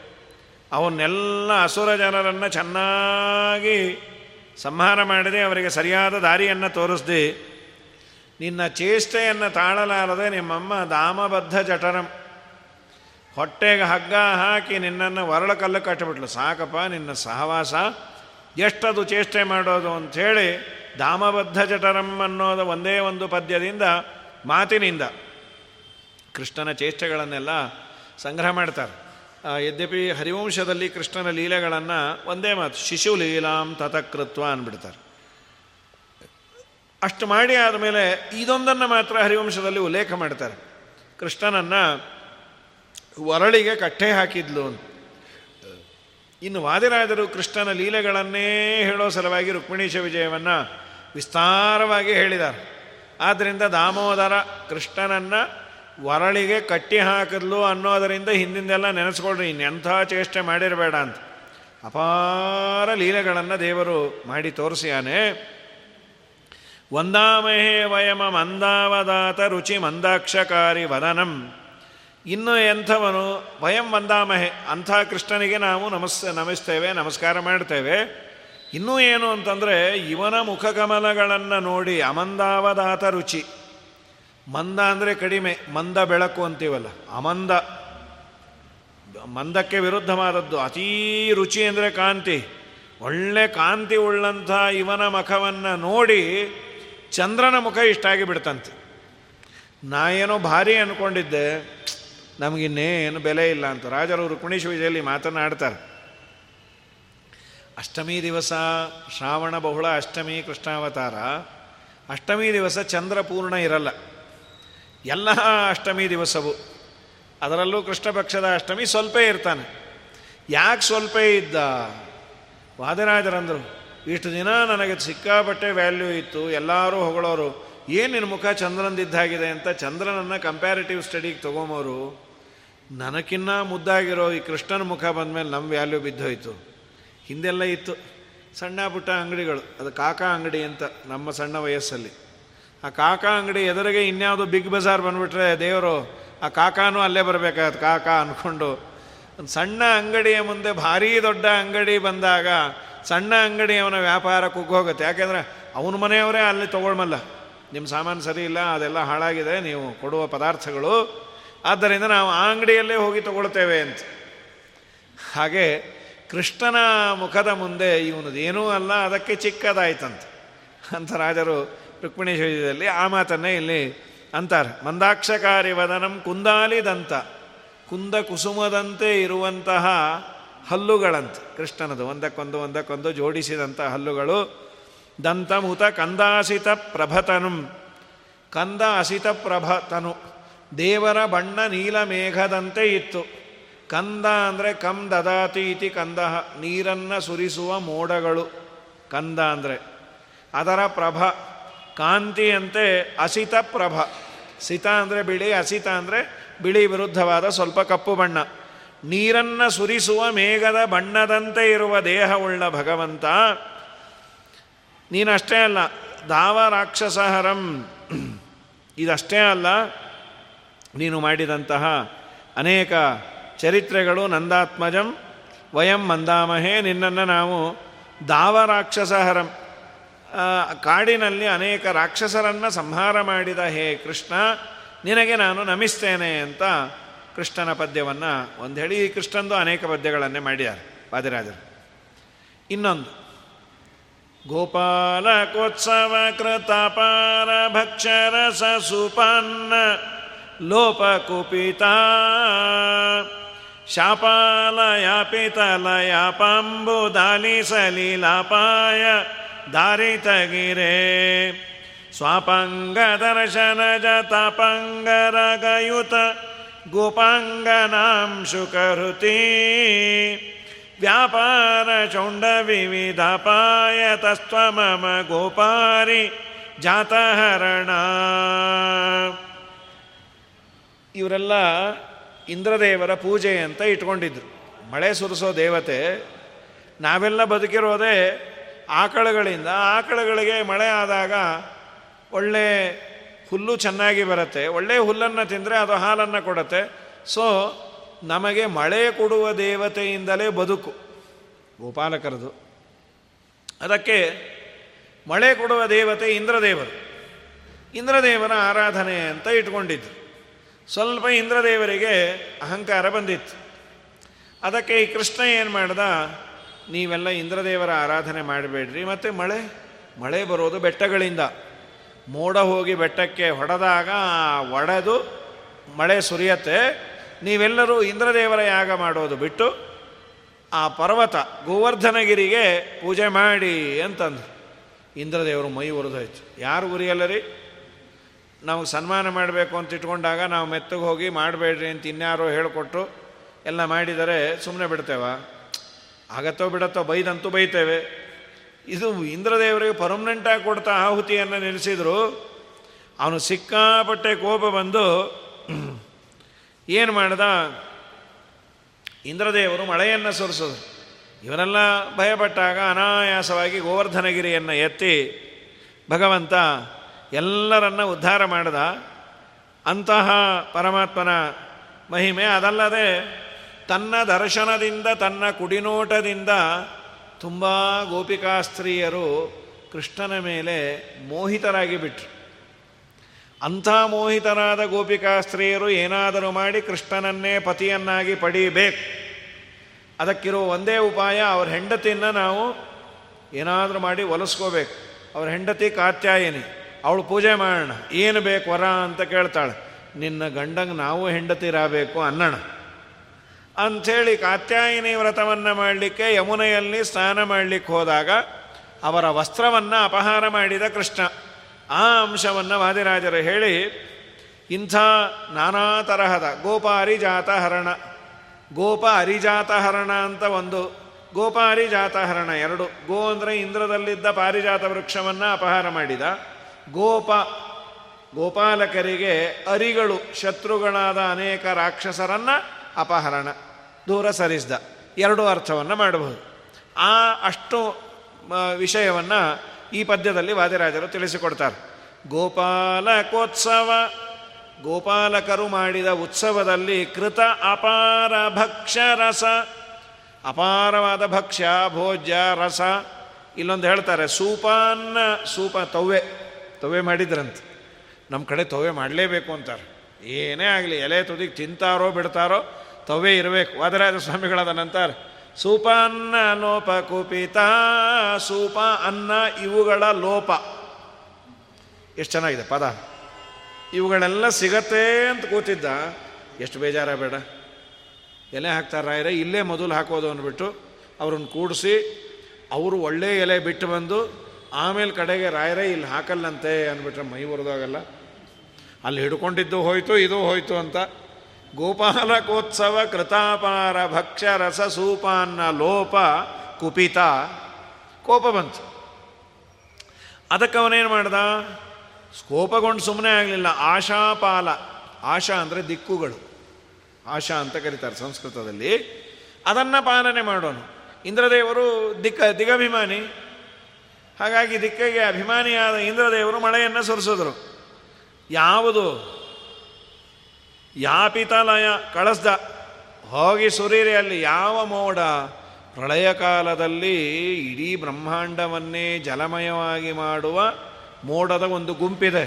ಅವನ್ನೆಲ್ಲ ಅಸುರ ಜನರನ್ನು ಚೆನ್ನಾಗಿ ಸಂಹಾರ ಮಾಡಿದೆ, ಅವರಿಗೆ ಸರಿಯಾದ ದಾರಿಯನ್ನು ತೋರಿಸ್ದೆ. ನಿನ್ನ ಚೇಷ್ಟೆಯನ್ನು ತಾಳಲಾರದೆ ನಿಮ್ಮಮ್ಮ ದಾಮಬದ್ಧ ಜಠರಂ. ಹೊಟ್ಟೆಗೆ ಹಗ್ಗ ಹಾಕಿ ನಿನ್ನನ್ನು ವರಳ ಕಲ್ಲು ಕಟ್ಟಿಬಿಟ್ಲು. ಸಾಕಪ್ಪ, ನಿನ್ನ ಸಹವಾಸ. ಎಷ್ಟದು ಚೇಷ್ಟೆ ಮಾಡೋದು ಅಂಥೇಳಿ ದಾಮಬದ್ಧ ಜಠರಂ ಅನ್ನೋದು ಒಂದೇ ಒಂದು ಪದ್ಯದಿಂದ, ಮಾತಿನಿಂದ ಕೃಷ್ಣನ ಚೇಷ್ಟೆಗಳನ್ನೆಲ್ಲ ಸಂಗ್ರಹ ಮಾಡ್ತಾರೆ. ಯದ್ಯಪಿ ಹರಿವಂಶದಲ್ಲಿ ಕೃಷ್ಣನ ಲೀಲೆಗಳನ್ನು ಒಂದೇ ಮಾತು, ಶಿಶು ಲೀಲಾಂ ತತಕೃತ್ವ ಅಂದ್ಬಿಡ್ತಾರೆ. ಅಷ್ಟು ಮಾಡಿ ಆದಮೇಲೆ ಇದೊಂದನ್ನು ಮಾತ್ರ ಹರಿವಂಶದಲ್ಲಿ ಉಲ್ಲೇಖ ಮಾಡ್ತಾರೆ. ಕೃಷ್ಣನನ್ನು ವರಳಿಗೆ ಕಟ್ಟೆ ಹಾಕಿದ್ಲು ಅಂತ. ಇನ್ನು ವಾದಿರಾಜರು ಕೃಷ್ಣನ ಲೀಲೆಗಳನ್ನೇ ಹೇಳೋ ಸಲುವಾಗಿ ರುಕ್ಮಿಣೀಶ ವಿಜಯವನ್ನು ವಿಸ್ತಾರವಾಗಿ ಹೇಳಿದ್ದಾರೆ. ಆದ್ದರಿಂದ ದಾಮೋದರ ಕೃಷ್ಣನನ್ನು ವರಳಿಗೆ ಕಟ್ಟಿ ಹಾಕಿದ್ಲು ಅನ್ನೋದರಿಂದ ಹಿಂದಿಂದೆಲ್ಲ ನೆನೆಸ್ಕೊಳ್ರಿ, ಇನ್ನೆಂಥ ಚೇಷ್ಟೆ ಮಾಡಿರಬೇಡ ಅಂತ. ಅಪಾರ ಲೀಲೆಗಳನ್ನು ದೇವರು ಮಾಡಿ ತೋರಿಸಿಯಾನೆ. ವಂದಾಮಹೇ ವಯಮ ಮಂದಾವದಾತ ರುಚಿ ಮಂದಾಕ್ಷಕಾರಿ ವದನಂ. ಇನ್ನು ಎಂಥವನು, ವಯಂ ವಂದಾಮಹೆ, ಅಂಥ ಕೃಷ್ಣನಿಗೆ ನಾವು ನಮಸ್, ನಮಿಸ್ತೇವೆ, ನಮಸ್ಕಾರ ಮಾಡ್ತೇವೆ. ಇನ್ನೂ ಏನು ಅಂತಂದರೆ, ಇವನ ಮುಖಕಮಲಗಳನ್ನು ನೋಡಿ ಅಮಂದಾವದಾತ ರುಚಿ. ಮಂದ ಅಂದರೆ ಕಡಿಮೆ, ಮಂದ ಬೆಳಕು ಅಂತೀವಲ್ಲ, ಅಮಂದ. ಮಂದಕ್ಕೆ ವಿರುದ್ಧವಾದದ್ದು, ಅತೀ ರುಚಿ ಅಂದರೆ ಕಾಂತಿ. ಒಳ್ಳೆ ಕಾಂತಿ ಉಳ್ಳಂಥ ಇವನ ಮುಖವನ್ನು ನೋಡಿ ಚಂದ್ರನ ಮುಖ ಇಷ್ಟಾಗಿ ಬಿಡ್ತಂತೆ. ನಾ ಏನೋ ಭಾರಿ ಅಂದ್ಕೊಂಡಿದ್ದೆ ನಮಗಿನ್ನೇನು ಬೆಲೆ ಇಲ್ಲ ಅಂತ. ರಾಜರು ರುಕ್ಮಿಣೀಶ್ ವಿಜಯಲ್ಲಿ ಮಾತನಾಡ್ತಾರೆ. ಅಷ್ಟಮಿ ದಿವಸ ಶ್ರಾವಣ ಬಹುಳ, ಅಷ್ಟಮಿ ಕೃಷ್ಣಾವತಾರ. ಅಷ್ಟಮಿ ದಿವಸ ಚಂದ್ರ ಪೂರ್ಣ ಇರಲ್ಲ. ಎಲ್ಲ ಅಷ್ಟಮಿ ದಿವಸವು. ಅದರಲ್ಲೂ ಕೃಷ್ಣ ಪಕ್ಷದ ಅಷ್ಟಮಿ ಸ್ವಲ್ಪ ಇರ್ತಾನೆ. ಯಾಕೆ ಸ್ವಲ್ಪ ಇದ್ದ? ವಾದಿರಾಜರಂದರು, ಇಷ್ಟು ದಿನ ನನಗೆ ಸಿಕ್ಕಾಪಟ್ಟೆ ವ್ಯಾಲ್ಯೂ ಇತ್ತು, ಎಲ್ಲರೂ ಹೊಗಳೋರು, ಏನು ನಿನ್ನ ಮುಖ ಚಂದ್ರನದಿದ್ದಾಗಿದೆ ಅಂತ ಚಂದ್ರನನ್ನು ಕಂಪ್ಯಾರಿಟಿವ್ ಸ್ಟಡಿಗೆ ತೊಗೊಂಬೋರು ನನಗಿನ್ನ ಮುದ್ದಾಗಿರೋ ಈ ಕೃಷ್ಣನ ಮುಖ ಬಂದಮೇಲೆ ನಮ್ಮ ವ್ಯಾಲ್ಯೂ ಬಿದ್ದೋಯ್ತು. ಹಿಂದೆಲ್ಲ ಇತ್ತು, ಸಣ್ಣ ಪುಟ್ಟ ಅಂಗಡಿಗಳು, ಅದು ಕಾಕಾ ಅಂಗಡಿ ಅಂತ ನಮ್ಮ ಸಣ್ಣ ವಯಸ್ಸಲ್ಲಿ. ಆ ಕಾಕಾ ಅಂಗಡಿ ಎದುರಿಗೆ ಇನ್ಯಾವುದೋ ಬಿಗ್ ಬಜಾರ್ ಬಂದುಬಿಟ್ರೆ ದೇವರು, ಆ ಕಾಕಾನೂ ಅಲ್ಲೇ ಬರಬೇಕಾಗತ್ತೆ ಕಾಕಾ ಅಂದ್ಕೊಂಡು ಒಂದು ಸಣ್ಣ ಅಂಗಡಿಯ ಮುಂದೆ ಭಾರೀ ದೊಡ್ಡ ಅಂಗಡಿ ಬಂದಾಗ ಸಣ್ಣ ಅಂಗಡಿ ಅವನ ವ್ಯಾಪಾರ ಕುಗ್ಗೋಗುತ್ತೆ. ಯಾಕೆಂದರೆ ಅವನ ಮನೆಯವರೇ ಅಲ್ಲಿ ತೊಗೊಳ್ಮಲ್ಲ. ನಿಮ್ಮ ಸಾಮಾನು ಸರಿ ಇಲ್ಲ, ಅದೆಲ್ಲ ಹಾಳಾಗಿದೆ, ನೀವು ಕೊಡುವ ಪದಾರ್ಥಗಳು. ಆದ್ದರಿಂದ ನಾವು ಆ ಅಂಗಡಿಯಲ್ಲೇ ಹೋಗಿ ತಗೊಳ್ತೇವೆ ಅಂತ. ಹಾಗೆ ಕೃಷ್ಣನ ಮುಖದ ಮುಂದೆ ಇವನದೇನೂ ಅಲ್ಲ, ಅದಕ್ಕೆ ಚಿಕ್ಕದಾಯ್ತಂತೆ. ಅಂತ ರಾಜರು ರುಕ್ಮಿಣೀಶ್ವರದಲ್ಲಿ ಆ ಮಾತನ್ನೇ ಇಲ್ಲಿ ಅಂತಾರೆ. ಮಂದಾಕ್ಷಕಾರಿ ವದನಂ ಕುಂದಾಲಿದಂತ. ಕುಂದ ಕುಸುಮದಂತೆ ಇರುವಂತಹ ಹಲ್ಲುಗಳಂತೆ. ಕೃಷ್ಣನದು ಒಂದಕ್ಕೊಂದು ಒಂದಕ್ಕೊಂದು ಜೋಡಿಸಿದಂಥ ಹಲ್ಲುಗಳು. ದಂತಮುತ ಕಂದಾಸಿತ ಪ್ರಭತನು. ಕಂದ ಅಸಿತ ಪ್ರಭತನು. ದೇವರ ಬಣ್ಣ ನೀಲ ಮೇಘದಂತೆ ಇತ್ತು. ಕಂದ ಅಂದರೆ ಕಂ ದದಾತಿ ಇತಿ ಕಂದ. ನೀರನ್ನು ಸುರಿಸುವ ಮೋಡಗಳು. ಕಂದ ಅಂದರೆ ಅದರ ಪ್ರಭ. ಕಾಂತಿಯಂತೆ ಅಸಿತ ಪ್ರಭ. ಸಿತ ಅಂದರೆ ಬಿಳಿ, ಅಸಿತ ಅಂದರೆ ಬಿಳಿ ವಿರುದ್ಧವಾದ ಸ್ವಲ್ಪ ಕಪ್ಪು ಬಣ್ಣ. ನೀರನ್ನು ಸುರಿಸುವ ಮೇಘದ ಬಣ್ಣದಂತೆ ಇರುವ ದೇಹವುಳ್ಳ ಭಗವಂತ. ನೀನಷ್ಟೇ ಅಲ್ಲ, ದಾವ ರಾಕ್ಷಸಹರಂ. ಇದಷ್ಟೇ ಅಲ್ಲ, ನೀನು ಮಾಡಿದಂತಹ ಅನೇಕ ಚರಿತ್ರೆಗಳು ನಂದಾತ್ಮಜಂ, ವಯಂ ಮಂದಾಮಹೇ, ನಿನ್ನನ್ನು ನಾವು ದಾವ ರಾಕ್ಷಸಹರಂ. ಕಾಡಿನಲ್ಲಿ ಅನೇಕ ರಾಕ್ಷಸರನ್ನು ಸಂಹಾರ ಮಾಡಿದ ಹೇ ಕೃಷ್ಣ, ನಿನಗೆ ನಾನು ನಮಿಸ್ತೇನೆ ಅಂತ ಕೃಷ್ಣನ ಪದ್ಯವನ್ನು ಒಂದು ಹೇಳಿ ಕೃಷ್ಣಂದು ಅನೇಕ ಪದ್ಯಗಳನ್ನೇ ಮಾಡಿದ್ದಾರೆ ವಾದಿರಾಜರು ಇನ್ನೊಂದು ಗೋಪಾಲಕೋತ್ಸವ ಕೃತಪಾರ ಭಕ್ಷರಸ ಸುಪನ್ನ ಲೋಪ ಕುಪಿತ ಶಾಪಾಲಯ ಪಿತಲಯ ಪಂಬುದಾಲಿ ಸಲೀಲಾಪಾಯ ದಾರಿತಗಿರೆ ಸ್ವಾಪಂಗ ದರ್ಶನ ಜತಪಂಗರಗಯುತ ಗೋಪಾಂಗನಾಂ ಶುಕೃತಿ ವ್ಯಾಪಾರ ಚೌಂಡ ವಿವಿಧಾಪಾಯ ತಸ್ತ್ವ ಮಮ ಗೋಪಾರಿ ಜಾತಹರಣ. ಇವರೆಲ್ಲ ಇಂದ್ರದೇವರ ಪೂಜೆ ಅಂತ ಇಟ್ಕೊಂಡಿದ್ರು. ಮಳೆ ಸುರಿಸೋ ದೇವತೆ, ನಾವೆಲ್ಲ ಬದುಕಿರೋದೇ ಆಕಳುಗಳಿಂದ, ಆಕಳುಗಳಿಗೆ ಮಳೆ ಆದಾಗ ಒಳ್ಳೆ ಹುಲ್ಲು ಚೆನ್ನಾಗಿ ಬರುತ್ತೆ. ಒಳ್ಳೆ ಹುಲ್ಲನ್ನು ತಿಂದರೆ ಅದು ಹಾಲನ್ನು ಕೊಡುತ್ತೆ. ಸೊ ನಮಗೆ ಮಳೆ ಕೊಡುವ ದೇವತೆಯಿಂದಲೇ ಬದುಕು, ಗೋಪಾಲಕರದು. ಅದಕ್ಕೆ ಮಳೆ ಕೊಡುವ ದೇವತೆ ಇಂದ್ರದೇವರು. ಇಂದ್ರದೇವರ ಆರಾಧನೆ ಅಂತ ಇಟ್ಕೊಂಡಿದ್ದು ಸ್ವಲ್ಪ ಇಂದ್ರದೇವರಿಗೆ ಅಹಂಕಾರ ಬಂದಿತ್ತು. ಅದಕ್ಕೆ ಈ ಕೃಷ್ಣ ಏನು ಮಾಡ್ದ? ನೀವೆಲ್ಲ ಇಂದ್ರದೇವರ ಆರಾಧನೆ ಮಾಡಬೇಡ್ರಿ. ಮತ್ತು ಮಳೆ? ಮಳೆ ಬರೋದು ಬೆಟ್ಟಗಳಿಂದ. ಮೋಡ ಹೋಗಿ ಬೆಟ್ಟಕ್ಕೆ ಹೊಡೆದಾಗ ಒಡೆದು ಮಳೆ ಸುರಿಯತ್ತೆ. ನೀವೆಲ್ಲರೂ ಇಂದ್ರದೇವರ ಯಾಗ ಮಾಡೋದು ಬಿಟ್ಟು ಆ ಪರ್ವತ ಗೋವರ್ಧನಗಿರಿಗೆ ಪೂಜೆ ಮಾಡಿ ಅಂತಂದು ಇಂದ್ರದೇವರು ಮೈ ಉರಿದೋಯ್ತು ಯಾರು ಉರಿಯಲ್ಲರಿ ನಾವು ಸನ್ಮಾನ ಮಾಡಬೇಕು ಅಂತ ಇಟ್ಕೊಂಡಾಗ ನಾವು ಮೆತ್ತಗೆ ಹೋಗಿ ಮಾಡಬೇಡ್ರಿ ಅಂತ ಇನ್ಯಾರೋ ಹೇಳಿಕೊಟ್ಟು ಎಲ್ಲ ಮಾಡಿದರೆ ಸುಮ್ಮನೆ ಬಿಡ್ತೇವ? ಆಗತ್ತೋ ಬಿಡತ್ತೋ ಬೈದಂತೂ ಬೈತೇವೆ. ಇದು ಇಂದ್ರದೇವರಿಗೆ ಪರ್ಮನೆಂಟಾಗಿ ಕೊಡ್ತಾ ಆಹುತಿಯನ್ನು ನಿಲ್ಲಿಸಿದ್ರು. ಅವನು ಸಿಕ್ಕಾಪಟ್ಟೆ ಕೋಪ ಬಂದು ಏನು ಮಾಡ್ದ? ಇಂದ್ರದೇವರು ಮಳೆಯನ್ನು ಸುರಿಸಿದ್ರು. ಇವರೆಲ್ಲ ಭಯಪಟ್ಟಾಗ ಅನಾಯಾಸವಾಗಿ ಗೋವರ್ಧನಗಿರಿಯನ್ನು ಎತ್ತಿ ಭಗವಂತ ಎಲ್ಲರನ್ನ ಉದ್ಧಾರ ಮಾಡಿದ. ಅಂತಹ ಪರಮಾತ್ಮನ ಮಹಿಮೆ ಅದಲ್ಲದೆ ತನ್ನ ದರ್ಶನದಿಂದ, ತನ್ನ ಕುಡಿನೋಟದಿಂದ ತುಂಬ ಗೋಪಿಕಾಸ್ತ್ರೀಯರು ಕೃಷ್ಣನ ಮೇಲೆ ಮೋಹಿತರಾಗಿ ಬಿಟ್ರು. ಅಂಥ ಮೋಹಿತರಾದ ಗೋಪಿಕಾಸ್ತ್ರೀಯರು ಏನಾದರೂ ಮಾಡಿ ಕೃಷ್ಣನನ್ನೇ ಪತಿಯನ್ನಾಗಿ ಪಡೀಬೇಕು. ಅದಕ್ಕಿರೋ ಒಂದೇ ಉಪಾಯ, ಅವ್ರ ಹೆಂಡತಿಯನ್ನು ನಾವು ಏನಾದರೂ ಮಾಡಿ ಒಲಿಸ್ಕೋಬೇಕು. ಅವ್ರ ಹೆಂಡತಿ ಕಾತ್ಯಾಯಿನಿ, ಅವಳು ಪೂಜೆ ಮಾಡೋಣ, ಏನು ಬೇಕು ವರ ಅಂತ ಕೇಳ್ತಾಳೆ. ನಿನ್ನ ಗಂಡಂಗೆ ನಾವು ಹೆಂಡತಿರಬೇಕು ಅನ್ನೋಣ. ಅಂಥೇಳಿ ಕಾತ್ಯಾಯಿನಿ ವ್ರತವನ್ನು ಮಾಡಲಿಕ್ಕೆ ಯಮುನೆಯಲ್ಲಿ ಸ್ನಾನ ಮಾಡಲಿಕ್ಕೆ ಹೋದಾಗ ಅವರ ವಸ್ತ್ರವನ್ನು ಅಪಹಾರ ಮಾಡಿದ ಕೃಷ್ಣ. ಆ ಅಂಶವನ್ನು ವಾದಿರಾಜರು ಹೇಳಿ, ಇಂಥ ನಾನಾ ತರಹದ ಗೋಪ ಅರಿಜಾತ ಹರಣ, ಗೋಪ ಅರಿಜಾತ ಹರಣ ಅಂತ ಒಂದು ಗೋಪ ಅರಿಜಾತ ಹರಣ ಎರಡು, ಗೋ ಅಂದರೆ ಇಂದ್ರದಲ್ಲಿದ್ದ ಪಾರಿಜಾತ ವೃಕ್ಷವನ್ನು ಅಪಹಾರ ಮಾಡಿದ, ಗೋಪ, ಗೋಪಾಲಕರಿಗೆ ಅರಿಗಳು, ಶತ್ರುಗಳಾದ ಅನೇಕ ರಾಕ್ಷಸರನ್ನು ಅಪಹರಣ. ದೂರ ಸರಿಸಿದ. ಎರಡೂ ಅರ್ಥವನ್ನು ಮಾಡಬಹುದು. ಆ ಅಷ್ಟು ವಿಷಯವನ್ನು ಈ ಪದ್ಯದಲ್ಲಿ ವಾದಿರಾಜರು ತಿಳಿಸಿಕೊಡ್ತಾರೆ. ಗೋಪಾಲಕೋತ್ಸವ, ಗೋಪಾಲಕರು ಮಾಡಿದ ಉತ್ಸವದಲ್ಲಿ ಕೃತ ಅಪಾರ ಭಕ್ಷ್ಯ ರಸ ಅಪಾರವಾದ ಭಕ್ಷ್ಯ, ಭೋಜ್ಯ, ರಸ. ಇಲ್ಲೊಂದು ಹೇಳ್ತಾರೆ, ಸೂಪಾನ್ನ ಸೂಪ ತವ್ವೆ. ತವ್ವೆ ಮಾಡಿದ್ರಂತೆ. ನಮ್ಮ ಕಡೆ ತವ್ವೆ ಮಾಡಲೇಬೇಕು ಅಂತಾರೆ. ಏನೇ ಆಗಲಿ, ಎಲೆ ತುದಿಗೆ ತಿಂತಾರೋ ಬಿಡ್ತಾರೋ ತವ್ವೆ ಇರಬೇಕು. ವಾದರಾಜ ಸ್ವಾಮಿಗಳಾದ ನಂತರ ಸೂಪಾನ್ನ ಲೋಪ ಕುಪಿತ, ಸೂಪ ಅನ್ನ ಇವುಗಳ ಲೋಪ. ಎಷ್ಟು ಚೆನ್ನಾಗಿದೆ ಪದ. ಇವುಗಳೆಲ್ಲ ಸಿಗತ್ತೆ ಅಂತ ಕೂತಿದ್ದ. ಎಷ್ಟು ಬೇಜಾರ ಬೇಡ. ಎಲೆ ಹಾಕ್ತಾರ ಇಲ್ಲೇ ಮೊದಲು ಹಾಕೋದು ಅಂದ್ಬಿಟ್ಟು ಅವ್ರನ್ನ ಕೂಡಿಸಿ, ಅವರು ಒಳ್ಳೆ ಎಲೆ ಬಿಟ್ಟು ಬಂದು, ಆಮೇಲೆ ಕಡೆಗೆ ರಾಯರೇ, ಇಲ್ಲಿ ಹಾಕಲ್ಲಂತೆ ಅಂದ್ಬಿಟ್ರೆ ಮೈ ಬರೋದಾಗಲ್ಲ ಅಲ್ಲಿ ಹಿಡ್ಕೊಂಡಿದ್ದು ಹೋಯ್ತು, ಇದು ಹೋಯ್ತು ಅಂತ ಗೋಪಾಲಕೋತ್ಸವ ಕೃತಾಪಾರ ಭಕ್ಷ ರಸ ಸೂಪಾನ್ನ ಲೋಪ ಕುಪಿತ ಕೋಪ ಬಂತು. ಅದಕ್ಕೆ ಅವನೇನು ಮಾಡ್ದ? ಕೋಪಗೊಂಡು ಸುಮ್ಮನೆ ಆಗಲಿಲ್ಲ. ಆಶಾಪಾಲ ಆಶಾ ಅಂದರೆ ದಿಕ್ಕುಗಳು. ಆಶಾ ಅಂತ ಕರೀತಾರೆ ಸಂಸ್ಕೃತದಲ್ಲಿ. ಅದನ್ನು ಪಾಲನೆ ಮಾಡೋನು. ಇಂದ್ರದೇವರು ದಿಕ್ಕ ದಿಗಭಿಮಾನಿ. ಹಾಗಾಗಿ ದಿಕ್ಕಿಗೆ ಅಭಿಮಾನಿಯಾದ ಇಂದ್ರದೇವರು ಮಳೆಯನ್ನು ಸುರಿಸಿದ್ರು. ಯಾವುದು? ಯಾಪಿತಲಯ ಕಳಿಸ್ದ? ಹೋಗಿ ಸುರೀರಿ ಅಲ್ಲಿ ಯಾವ ಮೋಡ? ಪ್ರಳಯ ಕಾಲದಲ್ಲಿ ಇಡೀ ಬ್ರಹ್ಮಾಂಡವನ್ನೇ ಜಲಮಯವಾಗಿ ಮಾಡುವ ಮೋಡದ ಒಂದು ಗುಂಪಿದೆ.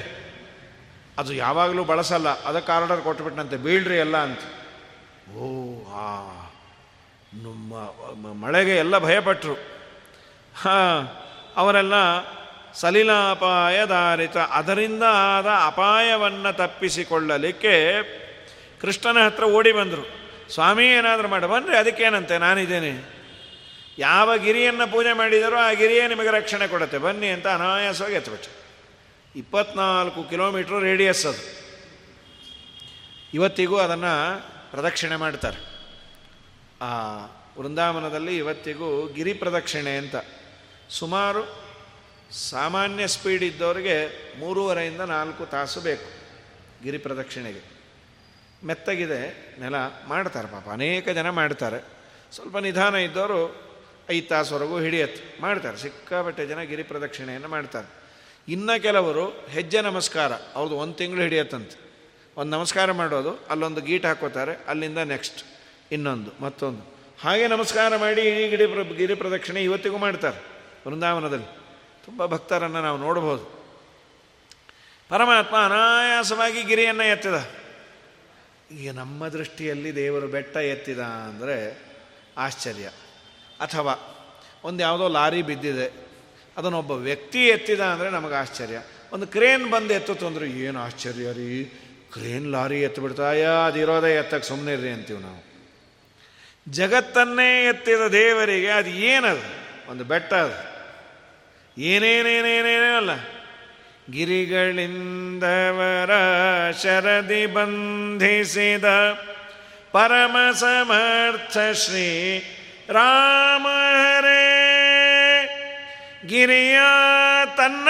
ಅದು ಯಾವಾಗಲೂ ಬಳಸಲ್ಲ, ಅದಕ್ಕೆ ಆರ್ಡರ್ ಕೊಟ್ಬಿಟ್ಟಂತೆ ಬೀಳ್ರಿ ಎಲ್ಲ ಅಂತ. ಓ, ಆ ಮಳೆಗೆ ಎಲ್ಲ ಭಯಪಟ್ಟರು ಹಾಂ, ಅವರೆಲ್ಲ ಸಲಿಲಾಪಾಯಧಾರಿತ, ಅದರಿಂದ ಆದ ಅಪಾಯವನ್ನು ತಪ್ಪಿಸಿಕೊಳ್ಳಲಿಕ್ಕೆ ಕೃಷ್ಣನ ಹತ್ರ ಓಡಿ ಬಂದರು. ಸ್ವಾಮಿ, ಏನಾದರೂ ಮಾಡಿ. ಬನ್ರಿ, ಅದಕ್ಕೇನಂತೆ? ನಾನಿದ್ದೇನೆ. ಯಾವ ಗಿರಿಯನ್ನು ಪೂಜೆ ಮಾಡಿದರೋ ಆ ಗಿರಿಯೇ ನಿಮಗೆ ರಕ್ಷಣೆ ಕೊಡುತ್ತೆ. ಬನ್ನಿ ಅಂತ ಅನಾಯಾಸವಾಗಿ ಎತ್ತಬಿಟ್ಟು ಇಪ್ಪತ್ನಾಲ್ಕು ಕಿಲೋಮೀಟ್ರ್ ರೇಡಿಯಸ್ ಅದು. ಇವತ್ತಿಗೂ ಅದನ್ನು ಪ್ರದಕ್ಷಿಣೆ ಮಾಡ್ತಾರೆ. ಆ ವೃಂದಾವನದಲ್ಲಿ ಇವತ್ತಿಗೂ ಗಿರಿ ಪ್ರದಕ್ಷಿಣೆ ಅಂತ. ಸುಮಾರು ಸಾಮಾನ್ಯ ಸ್ಪೀಡ್ ಇದ್ದವರಿಗೆ ಮೂರುವರೆಯಿಂದ ನಾಲ್ಕು ತಾಸು ಬೇಕು ಗಿರಿ ಪ್ರದಕ್ಷಿಣೆಗೆ. ಮೆತ್ತಗಿದೆ, ನೆಲ ಮಾಡ್ತಾರೆ ಪಾಪ. ಅನೇಕ ಜನ ಮಾಡ್ತಾರೆ. ಸ್ವಲ್ಪ ನಿಧಾನ ಇದ್ದವರು ಐದು ತಾಸುವರೆಗೂ ಹಿಡಿಯತ್ತೆ ಮಾಡ್ತಾರೆ. ಸಿಕ್ಕಾಪಟ್ಟೆ ಜನ ಗಿರಿ ಪ್ರದಕ್ಷಿಣೆಯನ್ನು ಮಾಡ್ತಾರೆ. ಇನ್ನು ಕೆಲವರು ಹೆಜ್ಜೆ ನಮಸ್ಕಾರ ಅವ್ರದ್ದು ಒಂದು ತಿಂಗಳು ಹಿಡಿಯತ್ತಂತೆ. ಒಂದು ನಮಸ್ಕಾರ ಮಾಡೋದು, ಅಲ್ಲೊಂದು ಗೀಟ್ ಹಾಕೋತಾರೆ, ಅಲ್ಲಿಂದ ನೆಕ್ಸ್ಟ್ ಇನ್ನೊಂದು, ಮತ್ತೊಂದು. ಹಾಗೆ ನಮಸ್ಕಾರ ಮಾಡಿ ಇಡೀ ಗಿರಿ ಪ್ರ, ಗಿರಿ ಪ್ರದಕ್ಷಿಣೆ ಇವತ್ತಿಗೂ ಮಾಡ್ತಾರೆ, ವೃಂದಾವನದಲ್ಲಿ. ತುಂಬ ಭಕ್ತರನ್ನು ನಾವು ನೋಡ್ಬೋದು. ಪರಮಾತ್ಮ ಅನಾಯಾಸವಾಗಿ ಗಿರಿಯನ್ನು ಎತ್ತಿದ. ಈಗ ನಮ್ಮ ದೃಷ್ಟಿಯಲ್ಲಿ ದೇವರು ಬೆಟ್ಟ ಎತ್ತಿದ ಅಂದರೆ ಆಶ್ಚರ್ಯ. ಅಥವಾ ಒಂದು ಯಾವುದೋ ಲಾರಿ ಬಿದ್ದಿದೆ, ಅದನ್ನೊಬ್ಬ ವ್ಯಕ್ತಿ ಎತ್ತಿದ ಅಂದರೆ ನಮಗೆ ಆಶ್ಚರ್ಯ. ಒಂದು ಕ್ರೇನ್ ಬಂದು ಎತ್ತು ಅಂದರೆ ಏನು ಆಶ್ಚರ್ಯ ರೀ? ಕ್ರೇನ್ ಲಾರಿ ಎತ್ತು ಅದು ಇರೋದೇ ಎತ್ತಕ್ಕೆ ಸುಮ್ಮನೆ ರೀ ಅಂತೀವಿ ನಾವು. ಜಗತ್ತನ್ನೇ ಎತ್ತಿದ ದೇವರಿಗೆ ಅದು ಏನದು? ಒಂದು ಬೆಟ್ಟ ಅದು. ಏನೇನೇನೇನೇನೇ ಅಲ್ಲ ಗಿರಿಗಳಿಂದವರ ಶರದಿ ಬಂಧಿಸಿದ ಪರಮ ಸಮರ್ಥ ಶ್ರೀ ರಾಮರೇ ಗಿರಿಯ ತನ್ನ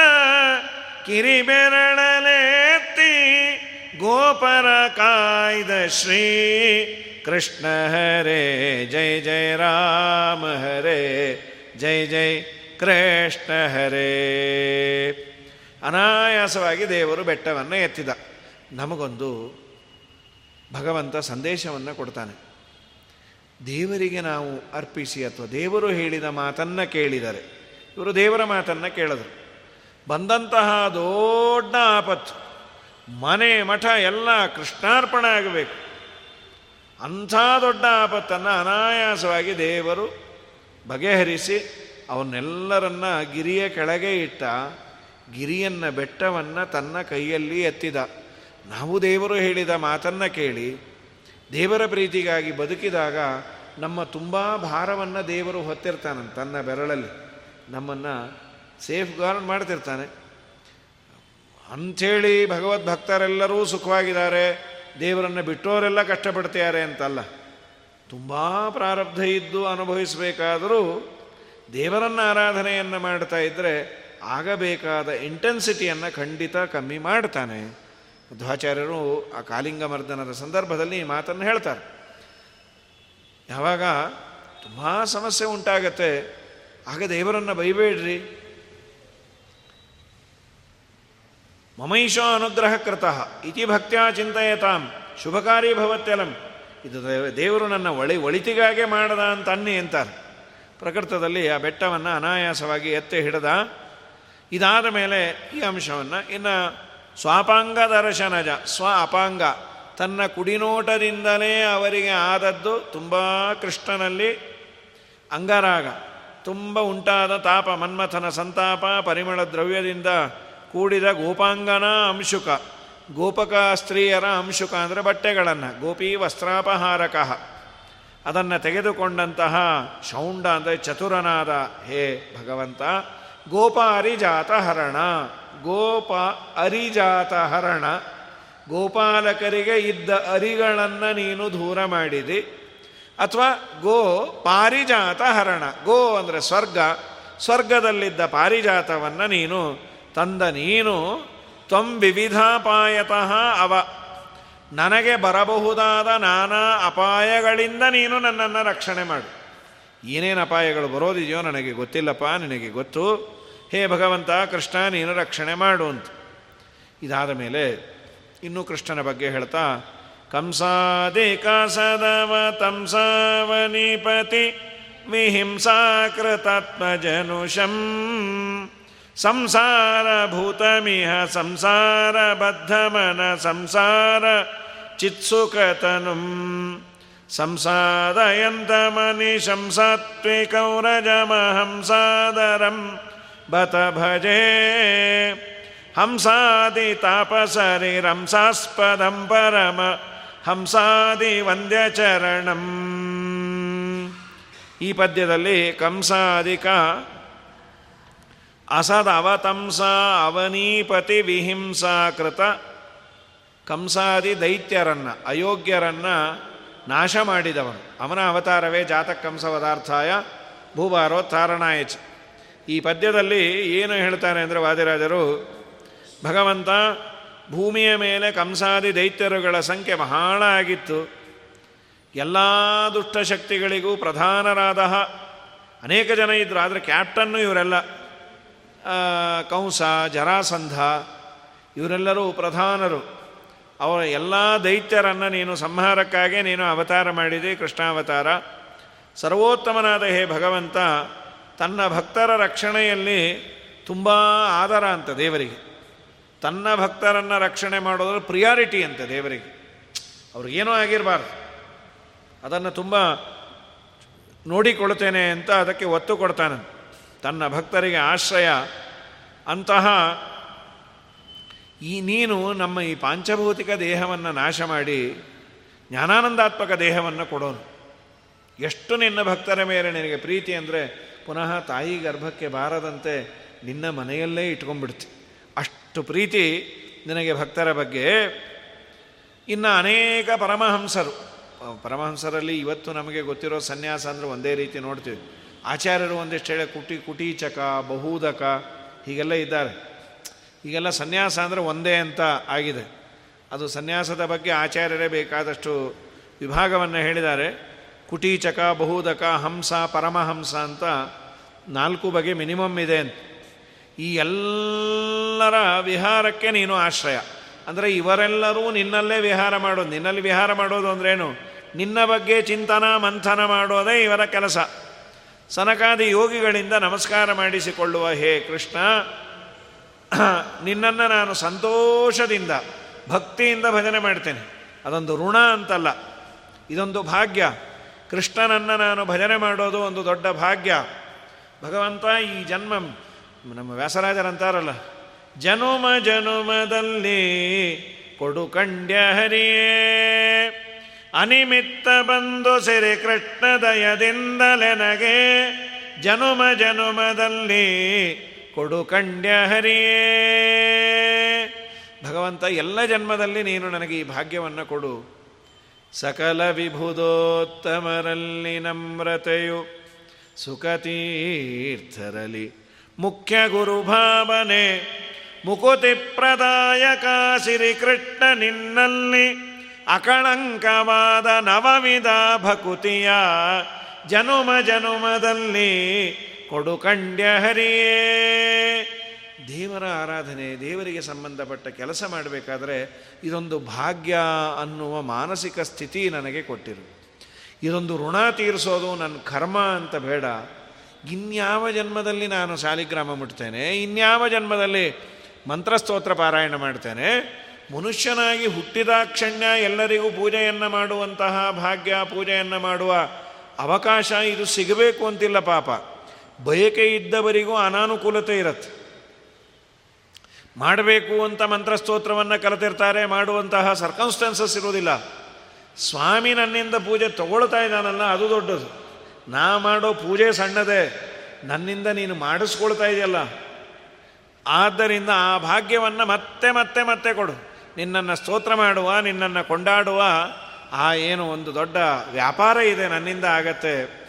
ಕಿರಿಬೆರಳಲೆತ್ತಿ ಗೋಪರ ಕಾಯ್ದ ಶ್ರೀ ಕೃಷ್ಣ ಹರೇ. ಜಯ ಜಯ ರಾಮ ಹರೇ. ಜಯ ಜಯ ಕೃಷ್ಣ ಹರೇ. ಅನಾಯಾಸವಾಗಿ ದೇವರು ಬೆಟ್ಟವನ್ನು ಎತ್ತಿದ. ನಮಗೊಂದು ಭಗವಂತ ಸಂದೇಶವನ್ನು ಕೊಡ್ತಾನೆ. ದೇವರಿಗೆ ನಾವು ಅರ್ಪಿಸಿ ಅಥವಾ ದೇವರು ಹೇಳಿದ ಮಾತನ್ನು ಕೇಳಿದರೆ, ಇವರು ದೇವರ ಮಾತನ್ನು ಕೇಳಿದರು. ಬಂದಂತಹ ದೊಡ್ಡ ಆಪತ್ತು, ಮನೆ, ಮಠ, ಎಲ್ಲ ಕೃಷ್ಣಾರ್ಪಣೆ ಆಗಬೇಕು. ಅಂಥ ದೊಡ್ಡ ಆಪತ್ತನ್ನು ಅನಾಯಾಸವಾಗಿ ದೇವರು ಬಗೆಹರಿಸಿ ಅವನ್ನೆಲ್ಲರನ್ನ ಗಿರಿಯ ಕೆಳಗೆ ಇಟ್ಟ ಗಿರಿಯನ್ನ ಬೆಟ್ಟವನ್ನು ತನ್ನ ಕೈಯಲ್ಲಿ ಎತ್ತಿದ. ನಾವು ದೇವರು ಹೇಳಿದ ಮಾತನ್ನು ಕೇಳಿ, ದೇವರ ಪ್ರೀತಿಗಾಗಿ ಬದುಕಿದಾಗ ನಮ್ಮ ತುಂಬ ಭಾರವನ್ನು ದೇವರು ಹೊತ್ತಿರ್ತಾನೆ ತನ್ನ ಬೆರಳಲ್ಲಿ. ನಮ್ಮನ್ನು ಸೇಫ್ ಗಾರ್ಡ್ ಮಾಡ್ತಿರ್ತಾನೆ. ಅಂಥೇಳಿ ಭಗವದ್ ಭಕ್ತರೆಲ್ಲರೂ ಸುಖವಾಗಿದ್ದಾರೆ, ದೇವರನ್ನು ಬಿಟ್ಟೋರೆಲ್ಲ ಕಷ್ಟಪಡ್ತಿದ್ದಾರೆ ಅಂತಲ್ಲ. ತುಂಬ ಪ್ರಾರಬ್ಧ ಇದ್ದು ಅನುಭವಿಸಬೇಕಾದರೂ ದೇವರನ್ನು ಆರಾಧನೆಯನ್ನು ಮಾಡ್ತಾ ಇದ್ದರೆ ಆಗಬೇಕಾದ ಇಂಟೆನ್ಸಿಟಿಯನ್ನು ಖಂಡಿತ ಕಮ್ಮಿ ಮಾಡ್ತಾನೆ. ಮಧ್ವಾಚಾರ್ಯರು ಆ ಕಾಲಿಂಗ ಮರ್ದನದ ಸಂದರ್ಭದಲ್ಲಿ ಈ ಮಾತನ್ನು ಹೇಳ್ತಾರೆ. ಯಾವಾಗ ತುಂಬ ಸಮಸ್ಯೆ ಉಂಟಾಗತ್ತೆ, ಆಗ ದೇವರನ್ನು ಬೈಬೇಡ್ರಿ. ಮಮೈಷ ಅನುಗ್ರಹ ಕೃತಃ ಇತಿ ಭಕ್ತ್ಯಾ ಚಿಂತೆಯತಾಂ, ಶುಭಕಾರಿ ಭವತ್ಯಲಂ. ಇದು ದೇವರು ನನ್ನ ಒಳಿ, ಒಳಿತಿಗಾಗೆ ಮಾಡದ ಅಂತ ಅನ್ನಿ ಅಂತಾರೆ. ಪ್ರಕೃತದಲ್ಲಿ ಆ ಬೆಟ್ಟವನ್ನು ಅನಾಯಾಸವಾಗಿ ಎತ್ತಿ ಹಿಡಿದ ಇದಾದ ಮೇಲೆ ಈ ಅಂಶವನ್ನು ಇನ್ನು ಸ್ವಾಪಾಂಗ ದರ್ಶನಜ, ಸ್ವ ಅಪಾಂಗ, ತನ್ನ ಕುಡಿನೋಟದಿಂದಲೇ ಅವರಿಗೆ ಆದದ್ದು ತುಂಬ ಕೃಷ್ಣನಲ್ಲಿ ಅಂಗರಾಗ, ತುಂಬ ಉಂಟಾದ ತಾಪ, ಮನ್ಮಥನ ಸಂತಾಪ, ಪರಿಮಳ ದ್ರವ್ಯದಿಂದ ಕೂಡಿದ ಗೋಪಾಂಗನ ಅಂಶುಕ, ಗೋಪಕ ಸ್ತ್ರೀಯರ ಅಂಶುಕ ಅಂದರೆ ಬಟ್ಟೆಗಳನ್ನು, ಗೋಪಿ ವಸ್ತ್ರಾಪಹಾರಕ. ಅದನ್ನು ತೆಗೆದುಕೊಂಡಂತಹ ಶೌಂಡ ಅಂದರೆ ಚತುರನಾದ ಹೇ ಭಗವಂತ ಗೋಪ ಅರಿಜಾತ ಹರಣ ಗೋಪ ಅರಿಜಾತ ಹರಣ ಗೋಪಾಲಕರಿಗೆ ಇದ್ದ ಅರಿಗಳನ್ನು ನೀನು ದೂರ ಮಾಡಿದಿ. ಅಥವಾ ಗೋ ಪಾರಿಜಾತ ಹರಣ ಗೋ ಅಂದರೆ ಸ್ವರ್ಗ. ಸ್ವರ್ಗದಲ್ಲಿದ್ದ ಪಾರಿಜಾತವನ್ನು ನೀನು ತಂದ ನೀನು ತ್ವಂ ವಿವಿಧಾಪಾಯತಃ ಅವ. ನನಗೆ ಬರಬಹುದಾದ ನಾನಾ ಅಪಾಯಗಳಿಂದ ನೀನು ನನ್ನನ್ನು ರಕ್ಷಣೆ ಮಾಡು. ಏನೇನು ಅಪಾಯಗಳು ಬರೋದಿದೆಯೋ ನನಗೆ ಗೊತ್ತಿಲ್ಲಪ್ಪ, ನಿನಗೆ ಗೊತ್ತು. ಹೇ ಭಗವಂತ, ಕೃಷ್ಣ, ನೀನು ರಕ್ಷಣೆ ಮಾಡು ಅಂತ. ಇದಾದ ಮೇಲೆ ಇನ್ನೂ ಕೃಷ್ಣನ ಬಗ್ಗೆ ಹೇಳ್ತಾ, ಕಂಸಾದಿ ಕಾಸದವ ತಂಸಾವನಿಪತಿ ವಿಹಿಂಸಾಕೃತಾತ್ಮಜನುಷಂ ಸಂಸಾರಭೂತಮಿಹ ಸಂಸಾರಬದ್ಧಮನ ಸಂಸಾರ ಚಿತ್ಸುಕತನುಂ. ಸಾತ್ವಿಕೌರಜಮಹಂಸಾದರಂ ಬತ ಭಜೆ ಹಂಸಾದಿ ತಾಪಸರಿರಂಸಾಸ್ಪದಂ ಪರಮ ಹಂಸಾದಿ ವಂದ್ಯಚರಣಂ ಈ ಪದ್ಯದಲ್ಲಿ ಕಂಸಾದಿಕ ಅಸದವತಂಸ ಅವನೀಪತಿ ವಿಹಿಂಸಾಕೃತ ಕಂಸಾದಿ ದೈತ್ಯರನ್ನ ಅಯೋಗ್ಯರನ್ನು ನಾಶ ಮಾಡಿದವನು. ಅವನ ಅವತಾರವೇ ಜಾತಕಂಸವದಾರ್ಥಾಯ ಭೂಭಾರೋ ತಾರಣಾಯಚ ಈ ಪದ್ಯದಲ್ಲಿ ಏನು ಹೇಳ್ತಾರೆ ಅಂದರೆ ವಾದಿರಾಜರು, ಭಗವಂತ ಭೂಮಿಯ ಮೇಲೆ ಕಂಸಾದಿ ದೈತ್ಯರುಗಳ ಸಂಖ್ಯೆ ಬಹಳ ಆಗಿತ್ತು. ಎಲ್ಲ ದುಷ್ಟಶಕ್ತಿಗಳಿಗೂ ಪ್ರಧಾನರಾದ ಅನೇಕ ಜನ ಇದ್ದರು ಆದರೆ ಕ್ಯಾಪ್ಟನ್ನು ಇವರೆಲ್ಲ ಕಂಸ, ಜರಾಸಂಧ, ಇವರೆಲ್ಲರೂ ಪ್ರಧಾನರು. ಅವರ ಎಲ್ಲ ದೈತ್ಯರನ್ನು ನೀನು ಸಂಹಾರಕ್ಕಾಗಿ ನೀನು ಅವತಾರ ಮಾಡಿದೆ, ಕೃಷ್ಣಾವತಾರ. ಸರ್ವೋತ್ತಮನಾದ ಹೇ ಭಗವಂತ, ತನ್ನ ಭಕ್ತರ ರಕ್ಷಣೆಯಲ್ಲಿ ತುಂಬ ಆದರ ಅಂತ ದೇವರಿಗೆ. ತನ್ನ ಭಕ್ತರನ್ನು ರಕ್ಷಣೆ ಮಾಡೋದ್ರ ಪ್ರಿಯಾರಿಟಿ ಅಂತ ದೇವರಿಗೆ. ಅವ್ರಿಗೇನೂ ಆಗಿರಬಾರ್ದು. ಅದನ್ನು ತುಂಬ ನೋಡಿಕೊಳ್ತೇನೆ ಅಂತ ಅದಕ್ಕೆ ಒತ್ತು ಕೊಡ್ತಾನೆ ತನ್ನ ಭಕ್ತರಿಗೆ ಆಶ್ರಯ. ಅಂತಹ ಈ ನೀನು ನಮ್ಮ ಈ ಪಾಂಚಭೌತಿಕ ದೇಹವನ್ನು ನಾಶ ಮಾಡಿ ಜ್ಞಾನಾನಂದಾತ್ಮಕ ದೇಹವನ್ನು ಕೊಡೋನು. ಎಷ್ಟು ನಿನ್ನ ಭಕ್ತರ ಮೇಲೆ ನಿನಗೆ ಪ್ರೀತಿ ಅಂದರೆ ಪುನಃ ತಾಯಿ ಗರ್ಭಕ್ಕೆ ಬಾರದಂತೆ ನಿನ್ನ ಮನೆಯಲ್ಲೇ ಇಟ್ಕೊಂಡ್ಬಿಡ್ತಿ. ಅಷ್ಟು ಪ್ರೀತಿ ನಿನಗೆ ಭಕ್ತರ ಬಗ್ಗೆ. ಇನ್ನು ಅನೇಕ ಪರಮಹಂಸರು. ಪರಮಹಂಸರಲ್ಲಿ ಇವತ್ತು ನಮಗೆ ಗೊತ್ತಿರೋ ಸನ್ಯಾಸ ಅಂದರೆ ಒಂದೇ ರೀತಿ ನೋಡ್ತೀವಿ. ಆಚಾರ್ಯರು ಒಂದಿಷ್ಟು ಹೇಳಿ ಕುಟಿ ಕುಟೀಚಕ, ಬಹುದಕ ಹೀಗೆಲ್ಲ ಇದ್ದಾರೆ. ಈಗೆಲ್ಲ ಸನ್ಯಾಸ ಅಂದರೆ ಒಂದೇ ಅಂತ ಆಗಿದೆ. ಅದು ಸನ್ಯಾಸದ ಬಗ್ಗೆ ಆಚಾರ್ಯರೇ ಬೇಕಾದಷ್ಟು ವಿಭಾಗವನ್ನು ಹೇಳಿದ್ದಾರೆ. ಕುಟೀಚಕ, ಬಹುದಕ, ಹಂಸ, ಪರಮಹಂಸ ಅಂತ ನಾಲ್ಕು ಬಗೆ ಮಿನಿಮಮ್ ಇದೆ ಅಂತ. ಈ ಎಲ್ಲರ ವಿಹಾರಕ್ಕೆ ನೀನು ಆಶ್ರಯ. ಅಂದರೆ ಇವರೆಲ್ಲರೂ ನಿನ್ನಲ್ಲೇ ವಿಹಾರ ಮಾಡೋದು. ನಿನ್ನಲ್ಲಿ ವಿಹಾರ ಮಾಡೋದು ಅಂದ್ರೇನು? ನಿನ್ನ ಬಗ್ಗೆ ಚಿಂತನ, ಮಂಥನ ಮಾಡೋದೇ ಇವರ ಕೆಲಸ. ಸನಕಾದಿ ಯೋಗಿಗಳಿಂದ ನಮಸ್ಕಾರ ಮಾಡಿಸಿಕೊಳ್ಳುವ ಹೇ ಕೃಷ್ಣ ನಿನ್ನನ್ನು ನಾನು ಸಂತೋಷದಿಂದ, ಭಕ್ತಿಯಿಂದ ಭಜನೆ ಮಾಡ್ತೇನೆ. ಅದೊಂದು ಋಣ ಅಂತಲ್ಲ. ಇದೊಂದು ಭಾಗ್ಯ. ಕೃಷ್ಣನನ್ನು ನಾನು ಭಜನೆ ಮಾಡೋದು ಒಂದು ದೊಡ್ಡ ಭಾಗ್ಯ. ಭಗವಂತ ಈ ಜನ್ಮ, ನಮ್ಮ ವ್ಯಾಸರಾಜರಂತಾರಲ್ಲ, ಜನುಮ ಜನುಮದಲ್ಲಿ ಕೊಡು ಕಂಡ್ಯ ಹರಿಯೇ. ಅನಿಮಿತ್ತ ಬಂದು ಸಿರಿ ಕೃಷ್ಣ ದಯದಿಂದಲೆನಗೆ ಜನುಮ ಜನುಮದಲ್ಲಿ ಕೊಡು ಕಂಡ್ಯ ಭಗವಂತ, ಎಲ್ಲ ಜನ್ಮದಲ್ಲಿ ನೀನು ನನಗೆ ಈ ಭಾಗ್ಯವನ್ನು ಕೊಡು. ಸಕಲ ವಿಭುದೋತ್ತಮರಲ್ಲಿ ನಮ್ರತೆಯು ಸುಖತೀರ್ಥರಲಿ ಮುಖ್ಯ ಗುರು ಭಾವನೆ ಮುಕುತಿ ಪ್ರದಾಯಕ ಕೃಷ್ಣ ನಿನ್ನಲ್ಲಿ. ಅಕಳಂಕವಾದ ನವವಿಧ ಭಕುತಿಯ ಜನುಮ ಜನುಮದಲ್ಲಿ ಕೊಡು ಕಂಡ್ಯ ಹರಿಯೇ ದೇವರ ಆರಾಧನೆ, ದೇವರಿಗೆ ಸಂಬಂಧಪಟ್ಟ ಕೆಲಸ ಮಾಡಬೇಕಾದ್ರೆ ಇದೊಂದು ಭಾಗ್ಯ ಅನ್ನುವ ಮಾನಸಿಕ ಸ್ಥಿತಿ ನನಗೆ ಕೊಟ್ಟಿರು. ಇದೊಂದು ಋಣ ತೀರಿಸೋದು ನನ್ನ ಕರ್ಮ ಅಂತ ಬೇಡ. ಇನ್ಯಾವ ಜನ್ಮದಲ್ಲಿ ನಾನು ಶಾಲಿಗ್ರಾಮ ಮುಟ್ತೇನೆ, ಇನ್ಯಾವ ಜನ್ಮದಲ್ಲಿ ಮಂತ್ರಸ್ತೋತ್ರ ಪಾರಾಯಣ ಮಾಡ್ತೇನೆ, ಮನುಷ್ಯನಾಗಿ ಹುಟ್ಟಿದಾಕ್ಷಣ್ಯ ಎಲ್ಲರಿಗೂ ಪೂಜೆಯನ್ನು ಮಾಡುವಂತಹ ಭಾಗ್ಯ, ಪೂಜೆಯನ್ನು ಮಾಡುವ ಅವಕಾಶ ಇದು ಸಿಗಬೇಕು ಅಂತಿಲ್ಲ ಪಾಪ. ಬಯಕೆ ಇದ್ದವರಿಗೂ ಅನಾನುಕೂಲತೆ ಇರುತ್ತೆ. ಮಾಡಬೇಕು ಅಂತ ಮಂತ್ರಸ್ತೋತ್ರವನ್ನು ಕಲಿತಿರ್ತಾರೆ, ಮಾಡುವಂತಹ ಸರ್ಕಮ್ಸ್ಟೆನ್ಸಸ್ ಇರೋದಿಲ್ಲ ಸ್ವಾಮಿ ನನ್ನಿಂದ ಪೂಜೆ ತಗೊಳ್ತಾ ಇದ್ದಾನಲ್ಲ, ಅದು ದೊಡ್ಡದು. ನಾ ಮಾಡೋ ಪೂಜೆ ಸಣ್ಣದೇ, ನನ್ನಿಂದ ನೀನು ಮಾಡಿಸ್ಕೊಳ್ತಾ ಇದೆಯಲ್ಲ. ಆದ್ದರಿಂದ ಆ ಭಾಗ್ಯವನ್ನು ಮತ್ತೆ ಮತ್ತೆ ಮತ್ತೆ ಕೊಡು. ನಿನ್ನನ್ನು ಸ್ತೋತ್ರ ಮಾಡುವ, ನಿನ್ನನ್ನು ಕೊಂಡಾಡುವ ಆ ಏನು ಒಂದು ದೊಡ್ಡ ವ್ಯಾಪಾರ ಇದೆ ನನ್ನಿಂದ ಆಗತ್ತೆ.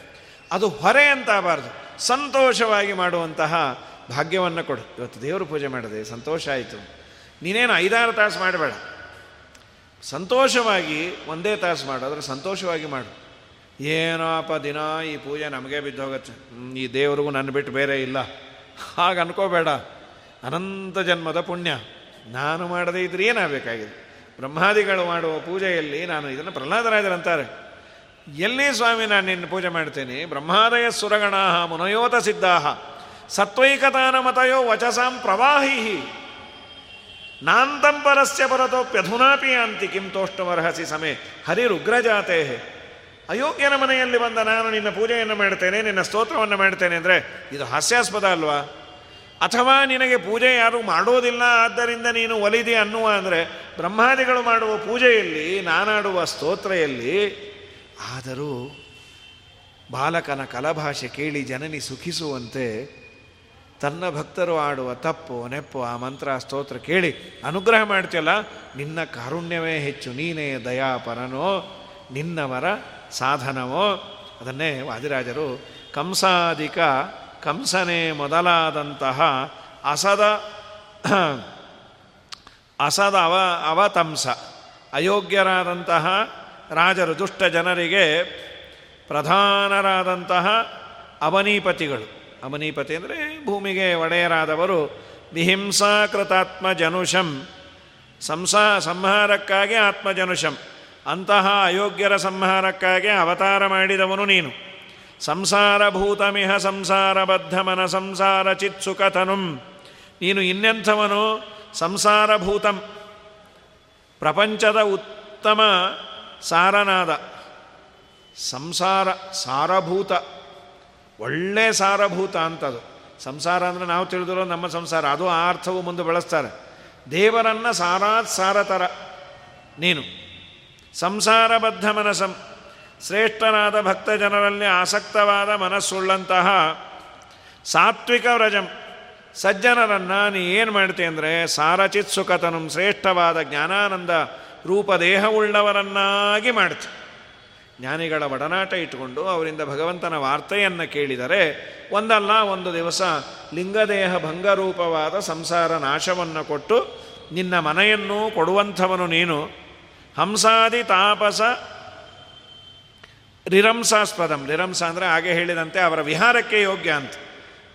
ಅದು ಹೊರೆ ಅಂತ ಆಗಬಾರ್ದು. ಸಂತೋಷವಾಗಿ ಮಾಡುವಂತಹ ಭಾಗ್ಯವನ್ನು ಕೊಡು. ಇವತ್ತು ದೇವರು ಪೂಜೆ ಮಾಡಿದೆ, ಸಂತೋಷ ಆಯಿತು. ನೀನೇನು ಐದಾರು ತಾಸು ಮಾಡಬೇಡ. ಸಂತೋಷವಾಗಿ ಒಂದೇ ತಾಸು ಮಾಡು, ಆದರೆ ಸಂತೋಷವಾಗಿ ಮಾಡು. ಏನಪ್ಪ ದಿನ ಈ ಪೂಜೆ ನಮಗೆ ಬಿದ್ದೋಗತ್ತೆ. ಈ ದೇವ್ರಿಗೂ ನನ್ನ ಬಿಟ್ಟು ಬೇರೆ ಇಲ್ಲ. ಹಾಗೆ ಅನ್ಕೋಬೇಡ. ಅನಂತ ಜನ್ಮದ ಪುಣ್ಯ. ನಾನು ಮಾಡದೇ ಇದ್ರೆ ಏನಾಗಬೇಕಾಗಿದೆ? ಬ್ರಹ್ಮಾದಿಗಳು ಮಾಡುವ ಪೂಜೆಯಲ್ಲಿ ನಾನು ಇದನ್ನು ಪ್ರಹ್ಲಾದರಾಜರಂತಾರೆ. ಎಲ್ಲಿ ಸ್ವಾಮಿ ನಾನು ನಿನ್ನ ಪೂಜೆ ಮಾಡ್ತೇನೆ? ಬ್ರಹ್ಮಾದಯ ಸುರಗಣಾಹ ಮುನಯೋತ ಸಿದ್ಧಾಹ. ಸತ್ವೈಕತಾನ ಮತಯೋ ವಚಸಾಂ ಪ್ರವಾಹಿ ನಾಂತಂ ಪರಸ್ಯ ಪರತೋಪ್ಯಧುನಾಪಿ ಅಂತಿ ಕಿಂ ತೋಷ್ಟಮರ್ಹಸಿ ಸಮೇ ಹರಿರುಗ್ರಜಾತೆ ಅಯೋಗ್ಯನ ಮನೆಯಲ್ಲಿ ಬಂದ ನಾನು ನಿನ್ನ ಪೂಜೆಯನ್ನು ಮಾಡ್ತೇನೆ, ನಿನ್ನ ಸ್ತೋತ್ರವನ್ನು ಮಾಡ್ತೇನೆ ಅಂದರೆ ಇದು ಹಾಸ್ಯಾಸ್ಪದ ಅಲ್ವಾ? ಅಥವಾ ನಿನಗೆ ಪೂಜೆ ಯಾರು ಮಾಡೋದಿಲ್ಲ, ಆದ್ದರಿಂದ ನೀನು ಒಲಿದಿ ಅನ್ನುವ ಅಂದರೆ ಬ್ರಹ್ಮಾದಿಗಳು ಮಾಡುವ ಪೂಜೆಯಲ್ಲಿ, ನಾನಾಡುವ ಸ್ತೋತ್ರೆಯಲ್ಲಿ ಆದರೂ ಬಾಲಕನ ಕಲಭಾಷೆ ಕೇಳಿ ಜನನಿ ಸುಖಿಸುವಂತೆ ತನ್ನ ಭಕ್ತರು ಆಡುವ ತಪ್ಪು, ನೆಪ್ಪು, ಆ ಮಂತ್ರ ಸ್ತೋತ್ರ ಕೇಳಿ ಅನುಗ್ರಹ ಮಾಡ್ತೀಯಲ್ಲ, ನಿನ್ನ ಕಾರುಣ್ಯವೇ ಹೆಚ್ಚು, ನೀನೇ ದಯಾಪರನೋ, ನಿನ್ನವರ ಸಾಧನವೋ. ಅದನ್ನೇ ವಾದಿರಾಜರು, ಕಂಸಾಧಿಕ, ಕಂಸನೇ ಮೊದಲಾದಂತಹ ಅಸದ ಅಸದ ಅವ, ಅವತಂಸ, ಅಯೋಗ್ಯರಾದಂತಹ ರಾಜರು, ದುಷ್ಟ ಜನರಿಗೆ ಪ್ರಧಾನರಾದಂತಹ ಅವನೀಪತಿಗಳು. ಅವನೀಪತಿ ಅಂದರೆ ಭೂಮಿಗೆ ಒಡೆಯರಾದವರು. ವಿಹಿಂಸಾಕೃತಾತ್ಮ ಜನುಷಂ. ಸಂಸಾ, ಸಂಹಾರಕ್ಕಾಗಿ ಆತ್ಮಜನುಷಂ. ಅಂತಹ ಅಯೋಗ್ಯರ ಸಂಹಾರಕ್ಕಾಗಿ ಅವತಾರ ಮಾಡಿದವನು ನೀನು. ಸಂಸಾರಭೂತಮಿಹ ಸಂಸಾರಬದ್ಧಮನ ಸಂಸಾರ ಚಿತ್ಸುಕತನುಂ ನೀನು ಇನ್ನೆಂಥವನು? ಸಂಸಾರಭೂತಂ. ಪ್ರಪಂಚದ ಉತ್ತಮ ಸಾರನಾದ. ಸಂಸಾರ, ಸಾರಭೂತ. ಒಳ್ಳೆ ಸಾರಭೂತ ಅಂತದು. ಸಂಸಾರ ಅಂದರೆ ನಾವು ತಿಳಿದಿರೋ ನಮ್ಮ ಸಂಸಾರ. ಅದು ಆ ಅರ್ಥವು ಮುಂದೆ ಬಳಸ್ತಾರೆ. ದೇವರನ್ನು ಸಾರಾತ್ ಸಾರತರ. ನೀನು. ಸಂಸಾರಬದ್ಧ ಮನಸಂ ಶ್ರೇಷ್ಠನಾದ ಭಕ್ತ ಜನರಲ್ಲಿ ಆಸಕ್ತವಾದ ಮನಸ್ಸುಳ್ಳಂತಹ ಸಾತ್ವಿಕ ವ್ರಜಂ. ಸಜ್ಜನರನ್ನು ನೀ ಏನು ಮಾಡ್ತೀಯ ಅಂದರೆ ಸಾರಚಿತ್ ಸುಖತನು ಶ್ರೇಷ್ಠವಾದ ಜ್ಞಾನಾನಂದ ರೂಪದೇಹವುಳ್ಳವರನ್ನಾಗಿ ಮಾಡ್ತು. ಜ್ಞಾನಿಗಳ ಒಡನಾಟ ಇಟ್ಟುಕೊಂಡು ಅವರಿಂದ ಭಗವಂತನ ವಾರ್ತೆಯನ್ನು ಕೇಳಿದರೆ, ಒಂದಲ್ಲ ಒಂದು ದಿವಸ ಲಿಂಗದೇಹ ಭಂಗರೂಪವಾದ ಸಂಸಾರ ನಾಶವನ್ನು ಕೊಟ್ಟು, ನಿನ್ನ ಮನೆಯನ್ನು ಕೊಡುವಂಥವನು ನೀನು. ಹಂಸಾದಿ ತಾಪಸ ರಿರಂಸಾಸ್ಪದಂ. ರಿರಂಸ ಅಂದರೆ ಹಾಗೆ ಹೇಳಿದಂತೆ ಅವರ ವಿಹಾರಕ್ಕೆ ಯೋಗ್ಯ ಅಂತ.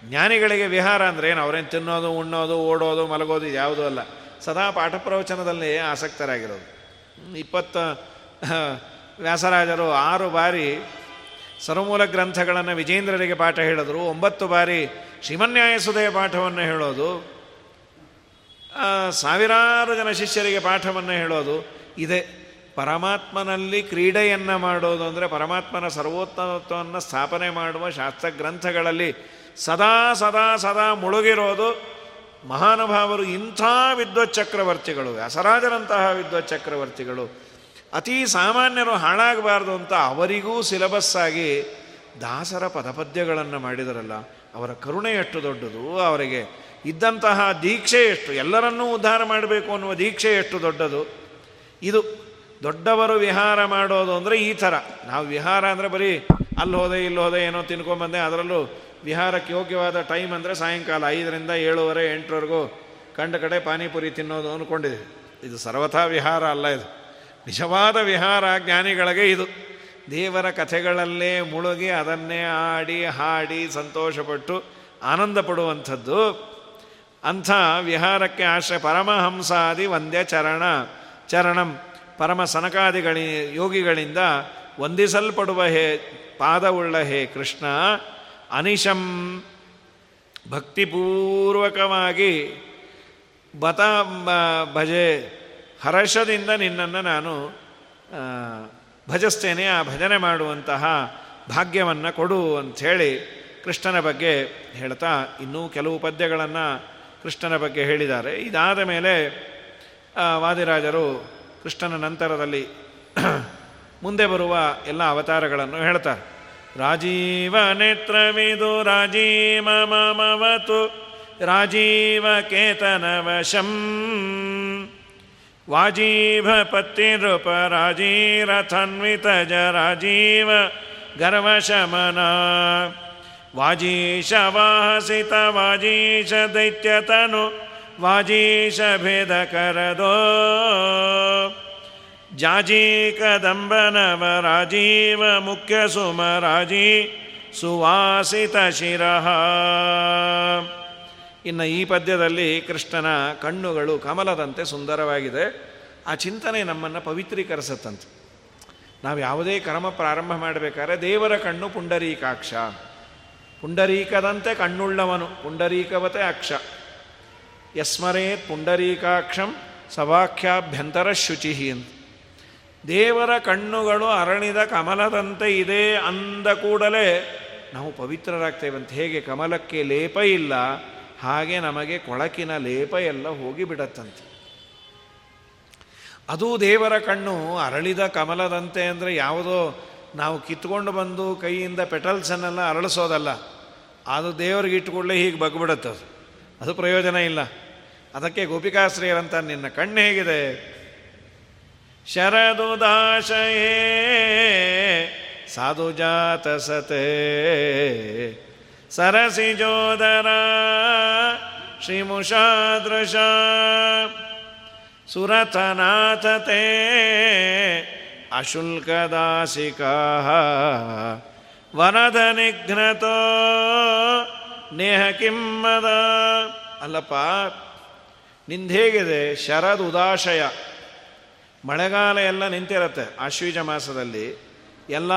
ಜ್ಞಾನಿಗಳಿಗೆ ವಿಹಾರ ಅಂದರೆ ಏನು? ಅವರೇನು ತಿನ್ನೋದು, ಉಣ್ಣೋದು, ಓಡೋದು, ಮಲಗೋದು ಯಾವುದೂ ಅಲ್ಲ. ಸದಾ ಪಾಠ ಪ್ರವಚನದಲ್ಲಿ ಆಸಕ್ತರಾಗಿರೋದು. ಇಪ್ಪತ್ತ ವ್ಯಾಸರಾಜರು ಆರು ಬಾರಿ ಸರ್ವಮೂಲ ಗ್ರಂಥಗಳನ್ನು ವಿಜೇಂದ್ರರಿಗೆ ಪಾಠ ಹೇಳಿದರು. ಒಂಬತ್ತು ಬಾರಿ ಶ್ರೀಮನ್ಯಾಯಸುದಯ ಪಾಠವನ್ನು ಹೇಳೋದು. ಸಾವಿರಾರು ಜನ ಶಿಷ್ಯರಿಗೆ ಪಾಠವನ್ನು ಹೇಳೋದು. ಇದೆ. ಪರಮಾತ್ಮನಲ್ಲಿ ಕ್ರೀಡೆಯನ್ನು ಮಾಡೋದು ಅಂದರೆ ಪರಮಾತ್ಮನ ಸರ್ವೋತ್ತಮತ್ವವನ್ನು ಸ್ಥಾಪನೆ ಮಾಡುವ ಶಾಸ್ತ್ರ ಗ್ರಂಥಗಳಲ್ಲಿ ಸದಾ ಸದಾ ಸದಾ ಮುಳುಗಿರೋದು. ಮಹಾನುಭಾವರು ಇಂಥ ವಿದ್ವಚ್ಚಕ್ರವರ್ತಿಗಳು ವ್ಯಾಸರಾಜರಂತಹ ವಿದ್ವಚ್ಚಕ್ರವರ್ತಿಗಳು ಅತೀ ಸಾಮಾನ್ಯರು ಹಾಳಾಗಬಾರ್ದು ಅಂತ ಅವರಿಗೂ ಸಿಲಬಸ್ ಆಗಿ ದಾಸರ ಪದಪದ್ಯಗಳನ್ನು ಮಾಡಿದರಲ್ಲ, ಅವರ ಕರುಣೆ ಎಷ್ಟು ದೊಡ್ಡದು, ಅವರಿಗೆ ಇದ್ದಂತಹ ದೀಕ್ಷೆ ಎಷ್ಟು, ಎಲ್ಲರನ್ನೂ ಉದ್ಧಾರ ಮಾಡಬೇಕು ಅನ್ನುವ ದೀಕ್ಷೆ ಎಷ್ಟು ದೊಡ್ಡದು. ಇದು ದೊಡ್ಡವರು ವಿಹಾರ ಮಾಡೋದು ಅಂದರೆ ಈ ಥರ. ನಾವು ವಿಹಾರ ಅಂದರೆ ಬರೀ ಅಲ್ಲಿ ಹೋದೆ, ಇಲ್ಲಿ ಹೋದೆ ಏನೋ ತಿನ್ಕೊಂಬಂದೆ, ಅದರಲ್ಲೂ ವಿಹಾರಕ್ಕೆ ಯೋಗ್ಯವಾದ ಟೈಮ್ ಅಂದರೆ ಸಾಯಂಕಾಲ ಐದರಿಂದ ಏಳುವರೆ, ಎಂಟರವರೆಗೂ. ಕಂಡ ಕಡೆ ಪಾನಿಪುರಿ ತಿನ್ನೋದು ಅಂದ್ಕೊಂಡಿದೆ ಇದು ಸರ್ವಥಾ ವಿಹಾರ ಅಲ್ಲ ಇದು. ನಿಜವಾದ ವಿಹಾರ ಜ್ಞಾನಿಗಳಿಗೆ ಇದು. ದೇವರ ಕಥೆಗಳಲ್ಲೇ ಮುಳುಗಿ ಅದನ್ನೇ ಆಡಿ, ಹಾಡಿ ಸಂತೋಷಪಟ್ಟು ಆನಂದ ಪಡುವಂಥದ್ದು ಅಂಥ ವಿಹಾರಕ್ಕೆ ಆಶ್ರಯ ಪರಮಹಂಸಾದಿ ಒಂದೇ ಚರಣ, ಚರಣಂ. ಪರಮ ಸನಕಾದಿಗಳಿ ಯೋಗಿಗಳಿಂದ ವಂದಿಸಲ್ಪಡುವ ಹೇ, ಪಾದವುಳ್ಳ ಹೇ ಕೃಷ್ಣ. ಅನಿಶಂ ಭಕ್ತಿಪೂರ್ವಕವಾಗಿ ಬತ ಭಜೆ, ಹರ್ಷದಿಂದ ನಿನ್ನನ್ನು ನಾನು ಭಜಿಸ್ತೇನೆ, ಆ ಭಜನೆ ಮಾಡುವಂತಹ ಭಾಗ್ಯವನ್ನು ಕೊಡು ಅಂಥೇಳಿ ಕೃಷ್ಣನ ಬಗ್ಗೆ ಹೇಳ್ತಾ ಇನ್ನೂ ಕೆಲವು ಪದ್ಯಗಳನ್ನು ಕೃಷ್ಣನ ಬಗ್ಗೆ ಹೇಳಿದ್ದಾರೆ. ಇದಾದ ಮೇಲೆ ವಾದಿರಾಜರು ಕೃಷ್ಣನ ನಂತರದಲ್ಲಿ ಮುಂದೆ ಬರುವ ಎಲ್ಲ ಅವತಾರಗಳನ್ನು ಹೇಳ್ತಾರೆ. राजीव नेत्रविदु राजीवकेतनवशम्। राजीव राजीरथन्वितज राजीव गर्वशमना। वाजीशवाहसित वाजीश दैत्यतनु। वाजीशभेदकरदो ವಾಜೀಶ ವಾಹಸಿತ ವಾಜೀಶ ದೈತ್ಯತನು ವಾಜೀಶ ಭೇದ ಕರದೋ ಜಾಜೀ ಕದಂಬನವ ರಾಜೀವ ಮುಖ್ಯ ಸುಮ ರಾಜೀ ಸುವಾಸಿತ ಶಿರಹ. ಇನ್ನು ಈ ಪದ್ಯದಲ್ಲಿ ಕೃಷ್ಣನ ಕಣ್ಣುಗಳು ಕಮಲದಂತೆ ಸುಂದರವಾಗಿದೆ. ಆ ಚಿಂತನೆ ನಮ್ಮನ್ನು ಪವಿತ್ರೀಕರಿಸುತ್ತಂತೆ. ನಾವು ಯಾವುದೇ ಕರ್ಮ ಪ್ರಾರಂಭ ಮಾಡಬೇಕಾದ್ರೆ ದೇವರ ಕಣ್ಣು ಪುಂಡರೀಕಾಕ್ಷ. ಪುಂಡರೀಕದಂತೆ ಕಣ್ಣುಳ್ಳವನು, ಪುಂಡರೀಕವತೆ ಅಕ್ಷ. ಯಸ್ಮರೇತ್ ಪುಂಡರೀಕಾಕ್ಷಂ ಸವಾಖ್ಯಾಭ್ಯಂತರ ಶುಚಿಹಿ ಅಂತ. ದೇವರ ಕಣ್ಣುಗಳು ಅರಣಿದ ಕಮಲದಂತೆ ಇದೆ ಅಂದ ಕೂಡಲೇ ನಾವು ಪವಿತ್ರರಾಗ್ತೇವಂತ ಹೇಗೆ ಕಮಲಕ್ಕೆ ಲೇಪ ಇಲ್ಲ, ಹಾಗೆ ನಮಗೆ ಕೊಳಕಿನ ಲೇಪ ಎಲ್ಲ ಹೋಗಿಬಿಡತ್ತಂತೆ. ಅದು ದೇವರ ಕಣ್ಣು ಅರಳಿದ ಕಮಲದಂತೆ ಅಂದರೆ ಯಾವುದೋ ನಾವು ಕಿತ್ಕೊಂಡು ಬಂದು ಕೈಯಿಂದ ಪೆಟಲ್ಸನ್ನೆಲ್ಲ ಅರಳಿಸೋದಲ್ಲ, ಅದು ದೇವರಿಗೆ ಇಟ್ಟುಕೊಳ್ಳೆ ಹೀಗೆ ಬಗ್ಬಿಡುತ್ತೆ ಅದು ಅದು ಪ್ರಯೋಜನ ಇಲ್ಲ. ಅದಕ್ಕೆ ಗೋಪಿಕಾಶ್ರೀಯರಂತ ನಿನ್ನ ಕಣ್ಣು ಹೇಗಿದೆ? ಶರದುದಾಶಯೇ ಸಾಧುಜಾತ ಸತೆ ಸರಸಿಜೋದರ ಶ್ರೀಮುಷಾದೃಶ ಸುರಥನಾಥತೆ ಅಶುಲ್ಕದಾಸಿಕಾ. ವನದ ನಿಘ್ನತೋ ನೇಹ ಕಿಮ್ಮದ ಅಲ್ಲಪ್ಪ ನಿಂದೇಗಿದೆ ಶರದ್ ಉದಾಶಯ ಮಳೆಗಾಲ ಎಲ್ಲ ನಿಂತಿರುತ್ತೆ, ಆಶ್ವೀಜ ಮಾಸದಲ್ಲಿ. ಎಲ್ಲ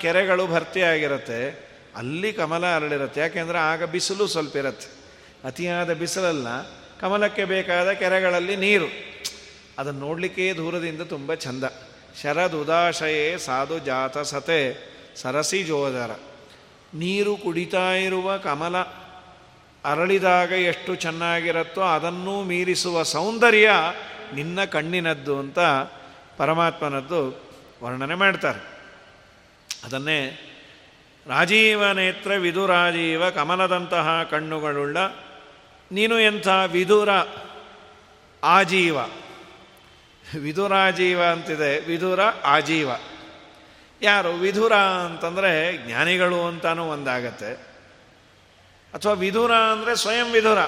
ಕೆರೆಗಳು ಭರ್ತಿಯಾಗಿರುತ್ತೆ, ಅಲ್ಲಿ ಕಮಲ ಅರಳಿರುತ್ತೆ. ಯಾಕೆಂದರೆ ಆಗ ಬಿಸಿಲು ಸ್ವಲ್ಪ ಇರುತ್ತೆ. ಅತಿಯಾದ ಬಿಸಿಲಲ್ಲ, ಕಮಲಕ್ಕೆ ಬೇಕಾದ ಕೆರೆಗಳಲ್ಲಿ ನೀರು. ಅದನ್ನು ನೋಡಲಿಕ್ಕೆ ದೂರದಿಂದ ತುಂಬ ಚಂದ. ಶರದ್ ಉದಾಶಯೇ ಸಾಧು ಜಾತ ಸತೆ, ಸರಸಿ ಜೋದರ. ನೀರು ಕುಡಿತಾ ಇರುವ ಕಮಲ ಅರಳಿದಾಗ ಎಷ್ಟು ಚೆನ್ನಾಗಿರುತ್ತೋ ಅದನ್ನೂ ಮೀರಿಸುವ ಸೌಂದರ್ಯ ನಿನ್ನ ಕಣ್ಣಿನದ್ದು ಅಂತ ಪರಮಾತ್ಮನದ್ದು ವರ್ಣನೆ ಮಾಡ್ತಾರೆ. ಅದನ್ನೇ ರಾಜೀವ ನೇತ್ರ ವಿದುರಾಜೀವ ಕಮಲದಂತಹ ಕಣ್ಣುಗಳುಳ್ಳ ನೀನು ಎಂಥ ವಿಧುರ ಆಜೀವ. ವಿಧುರಾಜೀವ ಅಂತಿದೆ ವಿಧುರ ಆಜೀವ. ಯಾರು? ವಿಧುರ ಅಂತಂದರೆ ಜ್ಞಾನಿಗಳು ಅಂತಾನೂ ಒಂದಾಗತ್ತೆ. ಅಥವಾ ವಿಧುರ ಅಂದರೆ ಸ್ವಯಂ ವಿಧುರ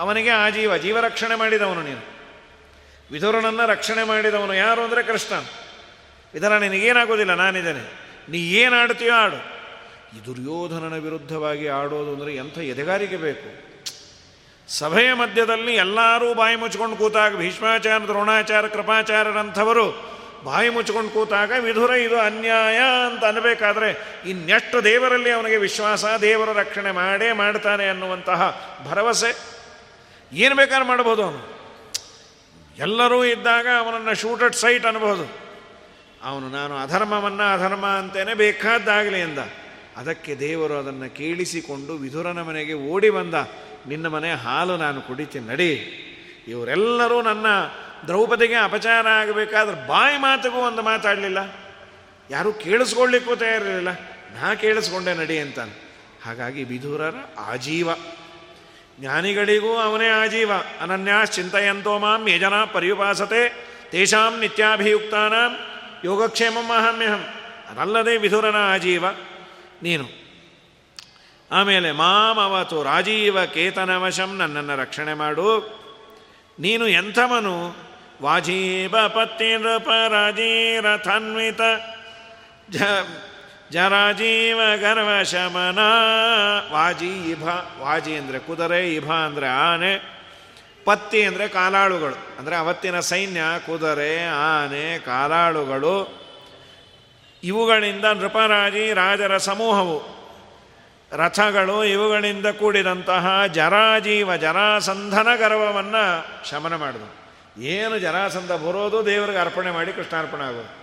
ಅವನಿಗೆ ಆಜೀವ, ಜೀವರಕ್ಷಣೆ ಮಾಡಿದವನು ನೀನು. ವಿಧುರನನ್ನು ರಕ್ಷಣೆ ಮಾಡಿದವನು ಯಾರು ಅಂದರೆ ಕೃಷ್ಣ ವಿಧರ ನಿನಗೇನಾಗೋದಿಲ್ಲ, ನಾನಿದ್ದೇನೆ. ನೀ ಏನು ಆಡ್ತೀಯೋ ಆಡು. ಈ ದುರ್ಯೋಧನನ ವಿರುದ್ಧವಾಗಿ ಆಡೋದು ಅಂದರೆ ಎಂಥ ಎದೆಗಾರಿಕೆ ಬೇಕು. ಸಭೆಯ ಮಧ್ಯದಲ್ಲಿ ಎಲ್ಲರೂ ಬಾಯಿ ಮುಚ್ಕೊಂಡು ಕೂತಾಗ ಭೀಷ್ಮಾಚಾರ ದ್ರೋಣಾಚಾರ ಕೃಪಾಚಾರ್ಯರಂಥವರು ಬಾಯಿ ಮುಚ್ಕೊಂಡು ಕೂತಾಗ ವಿಧುರ ಇದು ಅನ್ಯಾಯ ಅಂತ ಅನ್ನಬೇಕಾದ್ರೆ ಇನ್ನೆಷ್ಟು ದೇವರಲ್ಲಿ ಅವನಿಗೆ ವಿಶ್ವಾಸ, ದೇವರ ರಕ್ಷಣೆ ಮಾಡೇ ಮಾಡ್ತಾನೆ ಅನ್ನುವಂತಹ ಭರವಸೆ. ಏನು ಬೇಕಾದ್ರೆ ಮಾಡ್ಬೋದು ಅವನು. ಎಲ್ಲರೂ ಇದ್ದಾಗ ಅವನನ್ನು ಶೂಟಡ್ ಸೈಟ್ ಅನ್ಬೋದು. ಅವನು, ನಾನು ಅಧರ್ಮವನ್ನು ಅಧರ್ಮ ಅಂತೇನೆ ಬೇಕಾದ್ದಾಗಲಿ ಎಂದ ಅದಕ್ಕೆ ದೇವರು ಅದನ್ನು ಕೇಳಿಸಿಕೊಂಡು ವಿಧುರನ ಮನೆಗೆ ಓಡಿ ಬಂದ. ನಿನ್ನ ಮನೆ ಹಾಲು ನಾನು ಕುಡಿತೀನಿ, ನಡಿ. ಇವರೆಲ್ಲರೂ ನನ್ನ ದ್ರೌಪದಿಗೆ ಅಪಚಾರ ಆಗಬೇಕಾದ್ರೆ ಬಾಯಿ ಮಾತಿಗೂ ಒಂದು ಮಾತಾಡಲಿಲ್ಲ. ಯಾರೂ ಕೇಳಿಸ್ಕೊಳ್ಳಿಕ್ಕೂ ತಯಾರಿರಲಿಲ್ಲ. ನಾ ಕೇಳಿಸ್ಕೊಂಡೆ, ನಡಿ ಅಂತ ಹಾಗಾಗಿ ವಿಧುರರ ಆಜೀವ. ಜ್ಞಾನಿಗಳಿಗೂ ಅವನೇ ಆಜೀವ. ಅನನ್ಯಾ ಚಿಂತೆಯಂತೋ ಮಾಂ ಯಜನ ಪರ್ಯುಪಾಸತೆ. ತೇಷಾಂ ನಿತ್ಯಾಭಿಯುಕ್ತಾನಾಂ ಯೋಗಕ್ಷೇಮಂ ಮಹಾಮ್ಯಹಂ ಅದಲ್ಲದೆ ವಿಧುರನ ಆಜೀವ. ನೀನು. ಆಮೇಲೆ ಮಾಮವತು ರಾಜೀವ ಕೇತನವಶಂ ನನ್ನನ್ನು ರಕ್ಷಣೆ ಮಾಡು. ನೀನು ಎಂಥವನು? ವಾಜೀವ ಪತ್ತಿನೃಪ ರಾಜೀರಥನ್ವಿತ. ಜ ಜರಾಜೀವ ಗರ್ವ ಶಮನ ವಾಜಿ ಇಭ, ವಾಜಿ ಅಂದರೆ ಕುದುರೆ, ಇಭ ಅಂದರೆ ಆನೆ, ಪತ್ತಿ ಅಂದರೆ ಕಾಲಾಳುಗಳು. ಅಂದರೆ ಅವತ್ತಿನ ಸೈನ್ಯ, ಕುದುರೆ, ಆನೆ, ಕಾಲಾಳುಗಳು. ಇವುಗಳಿಂದ ನೃಪರಾಜಿ ರಾಜರ ಸಮೂಹವು. ರಥಗಳು ಇವುಗಳಿಂದ ಕೂಡಿದಂತಹ ಜರಾಜೀವ ಜರಾಸಂಧನ ಗರ್ವವನ್ನು ಶಮನ ಮಾಡಿದ್ರು ಏನು ಜರಾಸಂಧ ಬರೋದು ದೇವರಿಗೆ ಅರ್ಪಣೆ ಮಾಡಿ ಕೃಷ್ಣಾರ್ಪಣೆ ಆಗೋದು.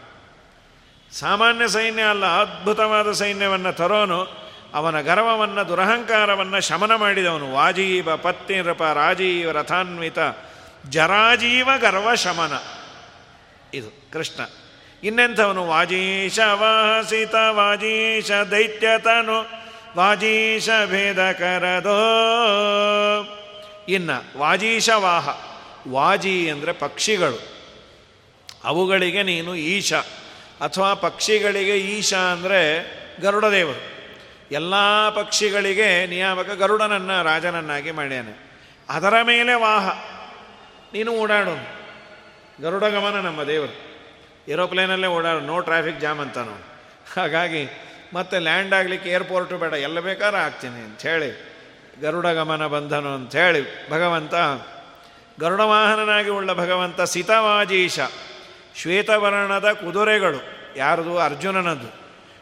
ಸಾಮಾನ್ಯ ಸೈನ್ಯ ಅಲ್ಲ, ಅದ್ಭುತವಾದ ಸೈನ್ಯವನ್ನು ತರೋನು, ಅವನ ಗರ್ವವನ್ನು, ದುರಹಂಕಾರವನ್ನು ಶಮನ ಮಾಡಿದವನು. ವಾಜೀವ ನೃಪ ರಾಜೀವ, ರಥಾನ್ವಿತ, ಜರಾಜೀವ ಗರ್ವ ಶಮನ. ಇದು ಕೃಷ್ಣ. ಇನ್ನೆಂಥವನು? ವಾಜೀಶ ವಾಸಿತ ವಾಜೀಶ, ದೈತ್ಯತನು, ವಾಜೀಶ ಭೇದ ಕರದೋ ವಾಜೀಶ, ವಾಹ. ವಾಜಿ ಅಂದರೆ ಪಕ್ಷಿಗಳು. ಅವುಗಳಿಗೆ ನೀನು ಈಶ. ಅಥವಾ ಪಕ್ಷಿಗಳಿಗೆ ಈಶ ಅಂದರೆ ಗರುಡದೇವರು. ಎಲ್ಲ ಪಕ್ಷಿಗಳಿಗೆ ನಿಯಾಮಕ ಗರುಡನನ್ನು ರಾಜನನ್ನಾಗಿ ಮಾಡ್ಯಾನೆ. ಅದರ ಮೇಲೆ ವಾಹ. ನೀನು ಓಡಾಡು. ಗರುಡ ಗಮನ ನಮ್ಮ ದೇವರು. ಏರೋಪ್ಲೇನಲ್ಲೇ ಓಡಾಡು. ನೋ ಟ್ರಾಫಿಕ್ ಜಾಮ್ ಅಂತ ನಾವು ಹಾಗಾಗಿ ಮತ್ತೆ ಲ್ಯಾಂಡ್ ಆಗಲಿಕ್ಕೆ ಏರ್ಪೋರ್ಟು ಬೇಡ. ಎಲ್ಲ ಬೇಕಾದ್ರೆ ಆಗ್ತೀನಿ ಅಂಥೇಳಿ ಗರುಡ ಗಮನ ಬಂಧನು ಅಂಥೇಳಿ ಭಗವಂತ ಗರುಡ ವಾಹನನಾಗಿ ಉಳ್ಳ ಭಗವಂತ ಸಿತವಾಜೀಶ. ಶ್ವೇತವರ್ಣದ ಕುದುರೆಗಳು. ಯಾರದು? ಅರ್ಜುನನದ್ದು.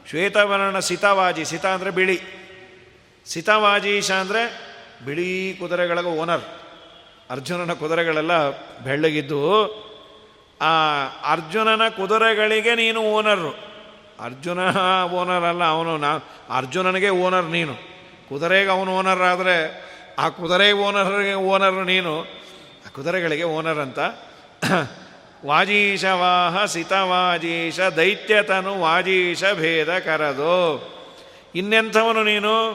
ಶ್ವೇತವರ್ಣ ಸಿತವಾಜಿ. ಸಿತ ಅಂದರೆ ಬಿಳಿ. ಸಿತವಾಜೀಶ ಅಂದರೆ ಬಿಳಿ ಕುದುರೆಗಳ ಓನರ್. ಅರ್ಜುನನ ಕುದುರೆಗಳೆಲ್ಲ ಬೆಳ್ಳಗಿದ್ದು, ಆ ಅರ್ಜುನನ ಕುದುರೆಗಳಿಗೆ ನೀನು ಓನರು ಅರ್ಜುನ ಓನರ್ ಅಲ್ಲ ಅವನು. ನಾ ಅರ್ಜುನನಿಗೆ ಓನರ್ ನೀನು. ಕುದುರೆಗೆ ಅವನು ಓನರ್ ಆದರೆ ಆ ಕುದುರೆ ಓನರ್ಗೆ ಓನರ್ ನೀನು. ಆ ಕುದುರೆಗಳಿಗೆ ಓನರ್ ಅಂತ. ವಾಜೀಶ ವಾಹ ಸಿತವಾಜೀಶ ದೈತ್ಯತನು ವಾಜೀಶ ಭೇದ ಕರದು. ಇನ್ನೆಂಥವನು ನೀನು?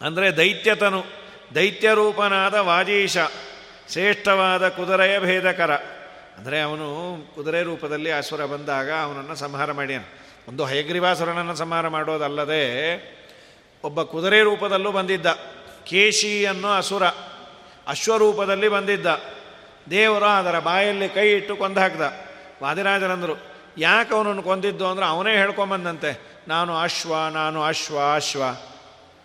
ಅಂದರೆ ದೈತ್ಯತನು. ದೈತ್ಯರೂಪನಾದ ವಾಜೀಶ, ಶ್ರೇಷ್ಠವಾದ ಕುದುರೆಯ ಭೇದಕರ. ಅಂದರೆ ಅವನು ಕುದುರೆ ರೂಪದಲ್ಲಿ ಅಸುರ ಬಂದಾಗ ಅವನನ್ನು ಸಂಹಾರ ಮಾಡ್ಯಾನ. ಒಂದು ಹಯಗ್ರೀವಾಸುರನನ್ನು ಸಂಹಾರ ಮಾಡೋದಲ್ಲದೆ ಒಬ್ಬ ಕುದುರೆ ರೂಪದಲ್ಲೂ ಬಂದಿದ್ದ. ಕೇಶಿ ಅನ್ನೋ ಅಸುರ ಅಶ್ವರೂಪದಲ್ಲಿ ಬಂದಿದ್ದ. ದೇವರು ಅದರ ಬಾಯಲ್ಲಿ ಕೈ ಇಟ್ಟು ಕೊಂದು ಹಾಕ್ದ. ವಾದಿರಾಜರಂದರು, ಯಾಕೆ ಅವನನ್ನು ಕೊಂದಿದ್ದು ಅಂದ್ರೆ ಅವನೇ ಹೇಳ್ಕೊಂಬಂದಂತೆ. ನಾನು ಅಶ್ವ ನಾನು ಅಶ್ವ ಅಶ್ವ.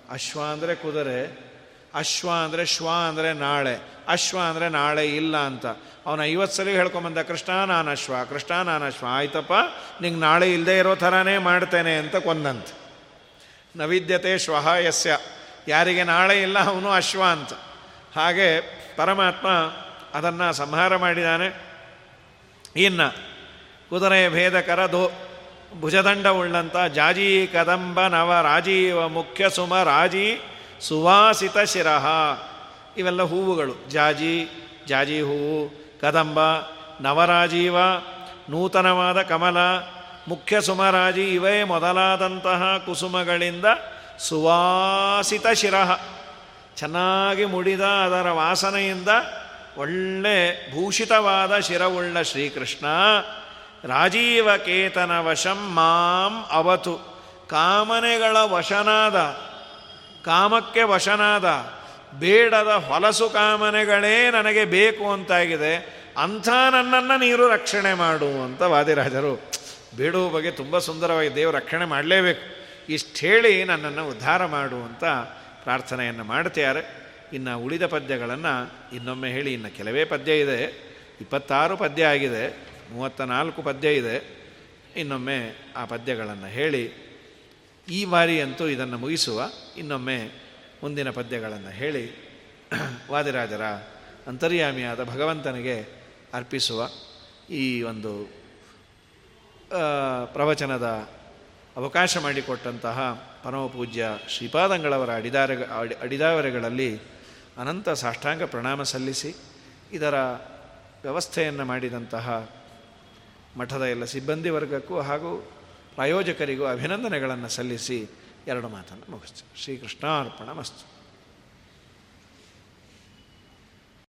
ಅಶ್ವ ಅಂದರೆ ಕುದುರೆ, ಅಶ್ವ ಅಂದರೆ ಶ್ವ ಅಂದರೆ ನಾಳೆ, ಅಶ್ವ ಅಂದರೆ ನಾಳೆ ಇಲ್ಲ ಅಂತ. ಅವನು ಐವತ್ತು ಸಲ ಹೇಳ್ಕೊಂಬಂದ, ಕೃಷ್ಣ ನಾನು ಅಶ್ವ, ಕೃಷ್ಣ ನಾನು ಅಶ್ವ, ಆಯ್ತಪ್ಪ, ನಿಂಗೆ ನಾಳೆ ಇಲ್ಲದೆ ಇರೋ ಥರನೇ ಮಾಡ್ತೇನೆ ಅಂತ ಕೊಂದಂತ. ನವಿದ್ಯತೆ ಶ್ವಹ ಯಸ್ಯ. ಯಾರಿಗೆ ನಾಳೆ ಇಲ್ಲ ಅವನು ಅಶ್ವ ಅಂತ. ಹಾಗೆ ಪರಮಾತ್ಮ ಅದನ್ನು ಸಂಹಾರ ಮಾಡಿದ್ದಾನೆ ಇನ್ನು ಕುದುರೆ ಭೇದಕರ ದೋ ಭುಜದಂಡವುಳ್ಳಂಥ ಜಾಜಿ ಕದಂಬ ನವ ರಾಜೀವ ಮುಖ್ಯ ಸುಮ ರಾಜಿ ಸುವಾಸಿತ ಶಿರಹ. ಇವೆಲ್ಲ ಹೂವುಗಳು. ಜಾಜಿ ಜಾಜಿ ಹೂವು, ಕದಂಬ, ನವರಾಜೀವ, ನೂತನವಾದ ಕಮಲ, ಮುಖ್ಯ ಸುಮರಾಜಿ ಇವೇ ಮೊದಲಾದಂತಹ ಕುಸುಮಗಳಿಂದ ಸುವಾಸಿತ ಶಿರಹ. ಚೆನ್ನಾಗಿ ಮುಡಿದ ಅದರ ವಾಸನೆಯಿಂದ ಒಳ್ಳೆ ಭೂಷಿತವಾದ ಶಿರವುಳ್ಳ ಶ್ರೀಕೃಷ್ಣ ರಾಜೀವಕೇತನ ವಶಂ ಮಾಂ ಅವತು, ಕಾಮನೆಗಳ ವಶನಾದ, ಕಾಮಕ್ಕೆ ವಶನಾದ, ಬೇಡದ ಹೊಲಸು ಕಾಮನೆಗಳೇ ನನಗೆ ಬೇಕು ಅಂತಾಗಿದೆ, ಅಂಥ ನನ್ನನ್ನು ನೀರು ರಕ್ಷಣೆ ಮಾಡು ಅಂತ ವಾದಿರಾಜರು. ಬೇಡುವ ಬಗ್ಗೆ ತುಂಬ ಸುಂದರವಾಗಿ ದೇವರು ರಕ್ಷಣೆ ಮಾಡಲೇಬೇಕು. ಇಷ್ಟು ಹೇಳಿ ನನ್ನನ್ನು ಉದ್ಧಾರ ಮಾಡು ಅಂತ ಪ್ರಾರ್ಥನೆಯನ್ನು ಮಾಡ್ತಾರೆ ಇನ್ನು ಉಳಿದ ಪದ್ಯಗಳನ್ನು ಇನ್ನೊಮ್ಮೆ ಹೇಳಿ, ಇನ್ನು ಕೆಲವೇ ಪದ್ಯ ಇದೆ, ಇಪ್ಪತ್ತಾರು ಪದ್ಯ ಆಗಿದೆ, ಮೂವತ್ತ ನಾಲ್ಕು ಪದ್ಯ ಇದೆ, ಇನ್ನೊಮ್ಮೆ ಆ ಪದ್ಯಗಳನ್ನು ಹೇಳಿ, ಈ ಬಾರಿಯಂತೂ ಇದನ್ನು ಮುಗಿಸುವ, ಇನ್ನೊಮ್ಮೆ ಮುಂದಿನ ಪದ್ಯಗಳನ್ನು ಹೇಳಿ, ವಾದಿರಾಜರ ಅಂತರ್ಯಾಮಿಯಾದ ಭಗವಂತನಿಗೆ ಅರ್ಪಿಸುವ ಈ ಒಂದು ಪ್ರವಚನದ ಅವಕಾಶ ಮಾಡಿಕೊಟ್ಟಂತಹ ಪರಮಪೂಜ್ಯ ಶ್ರೀಪಾದಂಗಳವರ ಅಡಿದಾರ ಅಡಿದಾವರೆಗಳಲ್ಲಿ ಅನಂತ ಸಾಷ್ಟಾಂಗ ಪ್ರಣಾಮ ಸಲ್ಲಿಸಿ ಇದರ ವ್ಯವಸ್ಥೆಯನ್ನು ಮಾಡಿದಂತಹ ಮಠದ ಎಲ್ಲ ಸಿಬ್ಬಂದಿ ವರ್ಗಕ್ಕೂ ಹಾಗೂ ಪ್ರಾಯೋಜಕರಿಗೂ ಅಭಿನಂದನೆಗಳನ್ನು ಸಲ್ಲಿಸಿ ಎರಡು ಮಾತನ್ನು ಮುಗಿಸ್ತೀವಿ ಶ್ರೀಕೃಷ್ಣಾರ್ಪಣ ಮಸ್ತು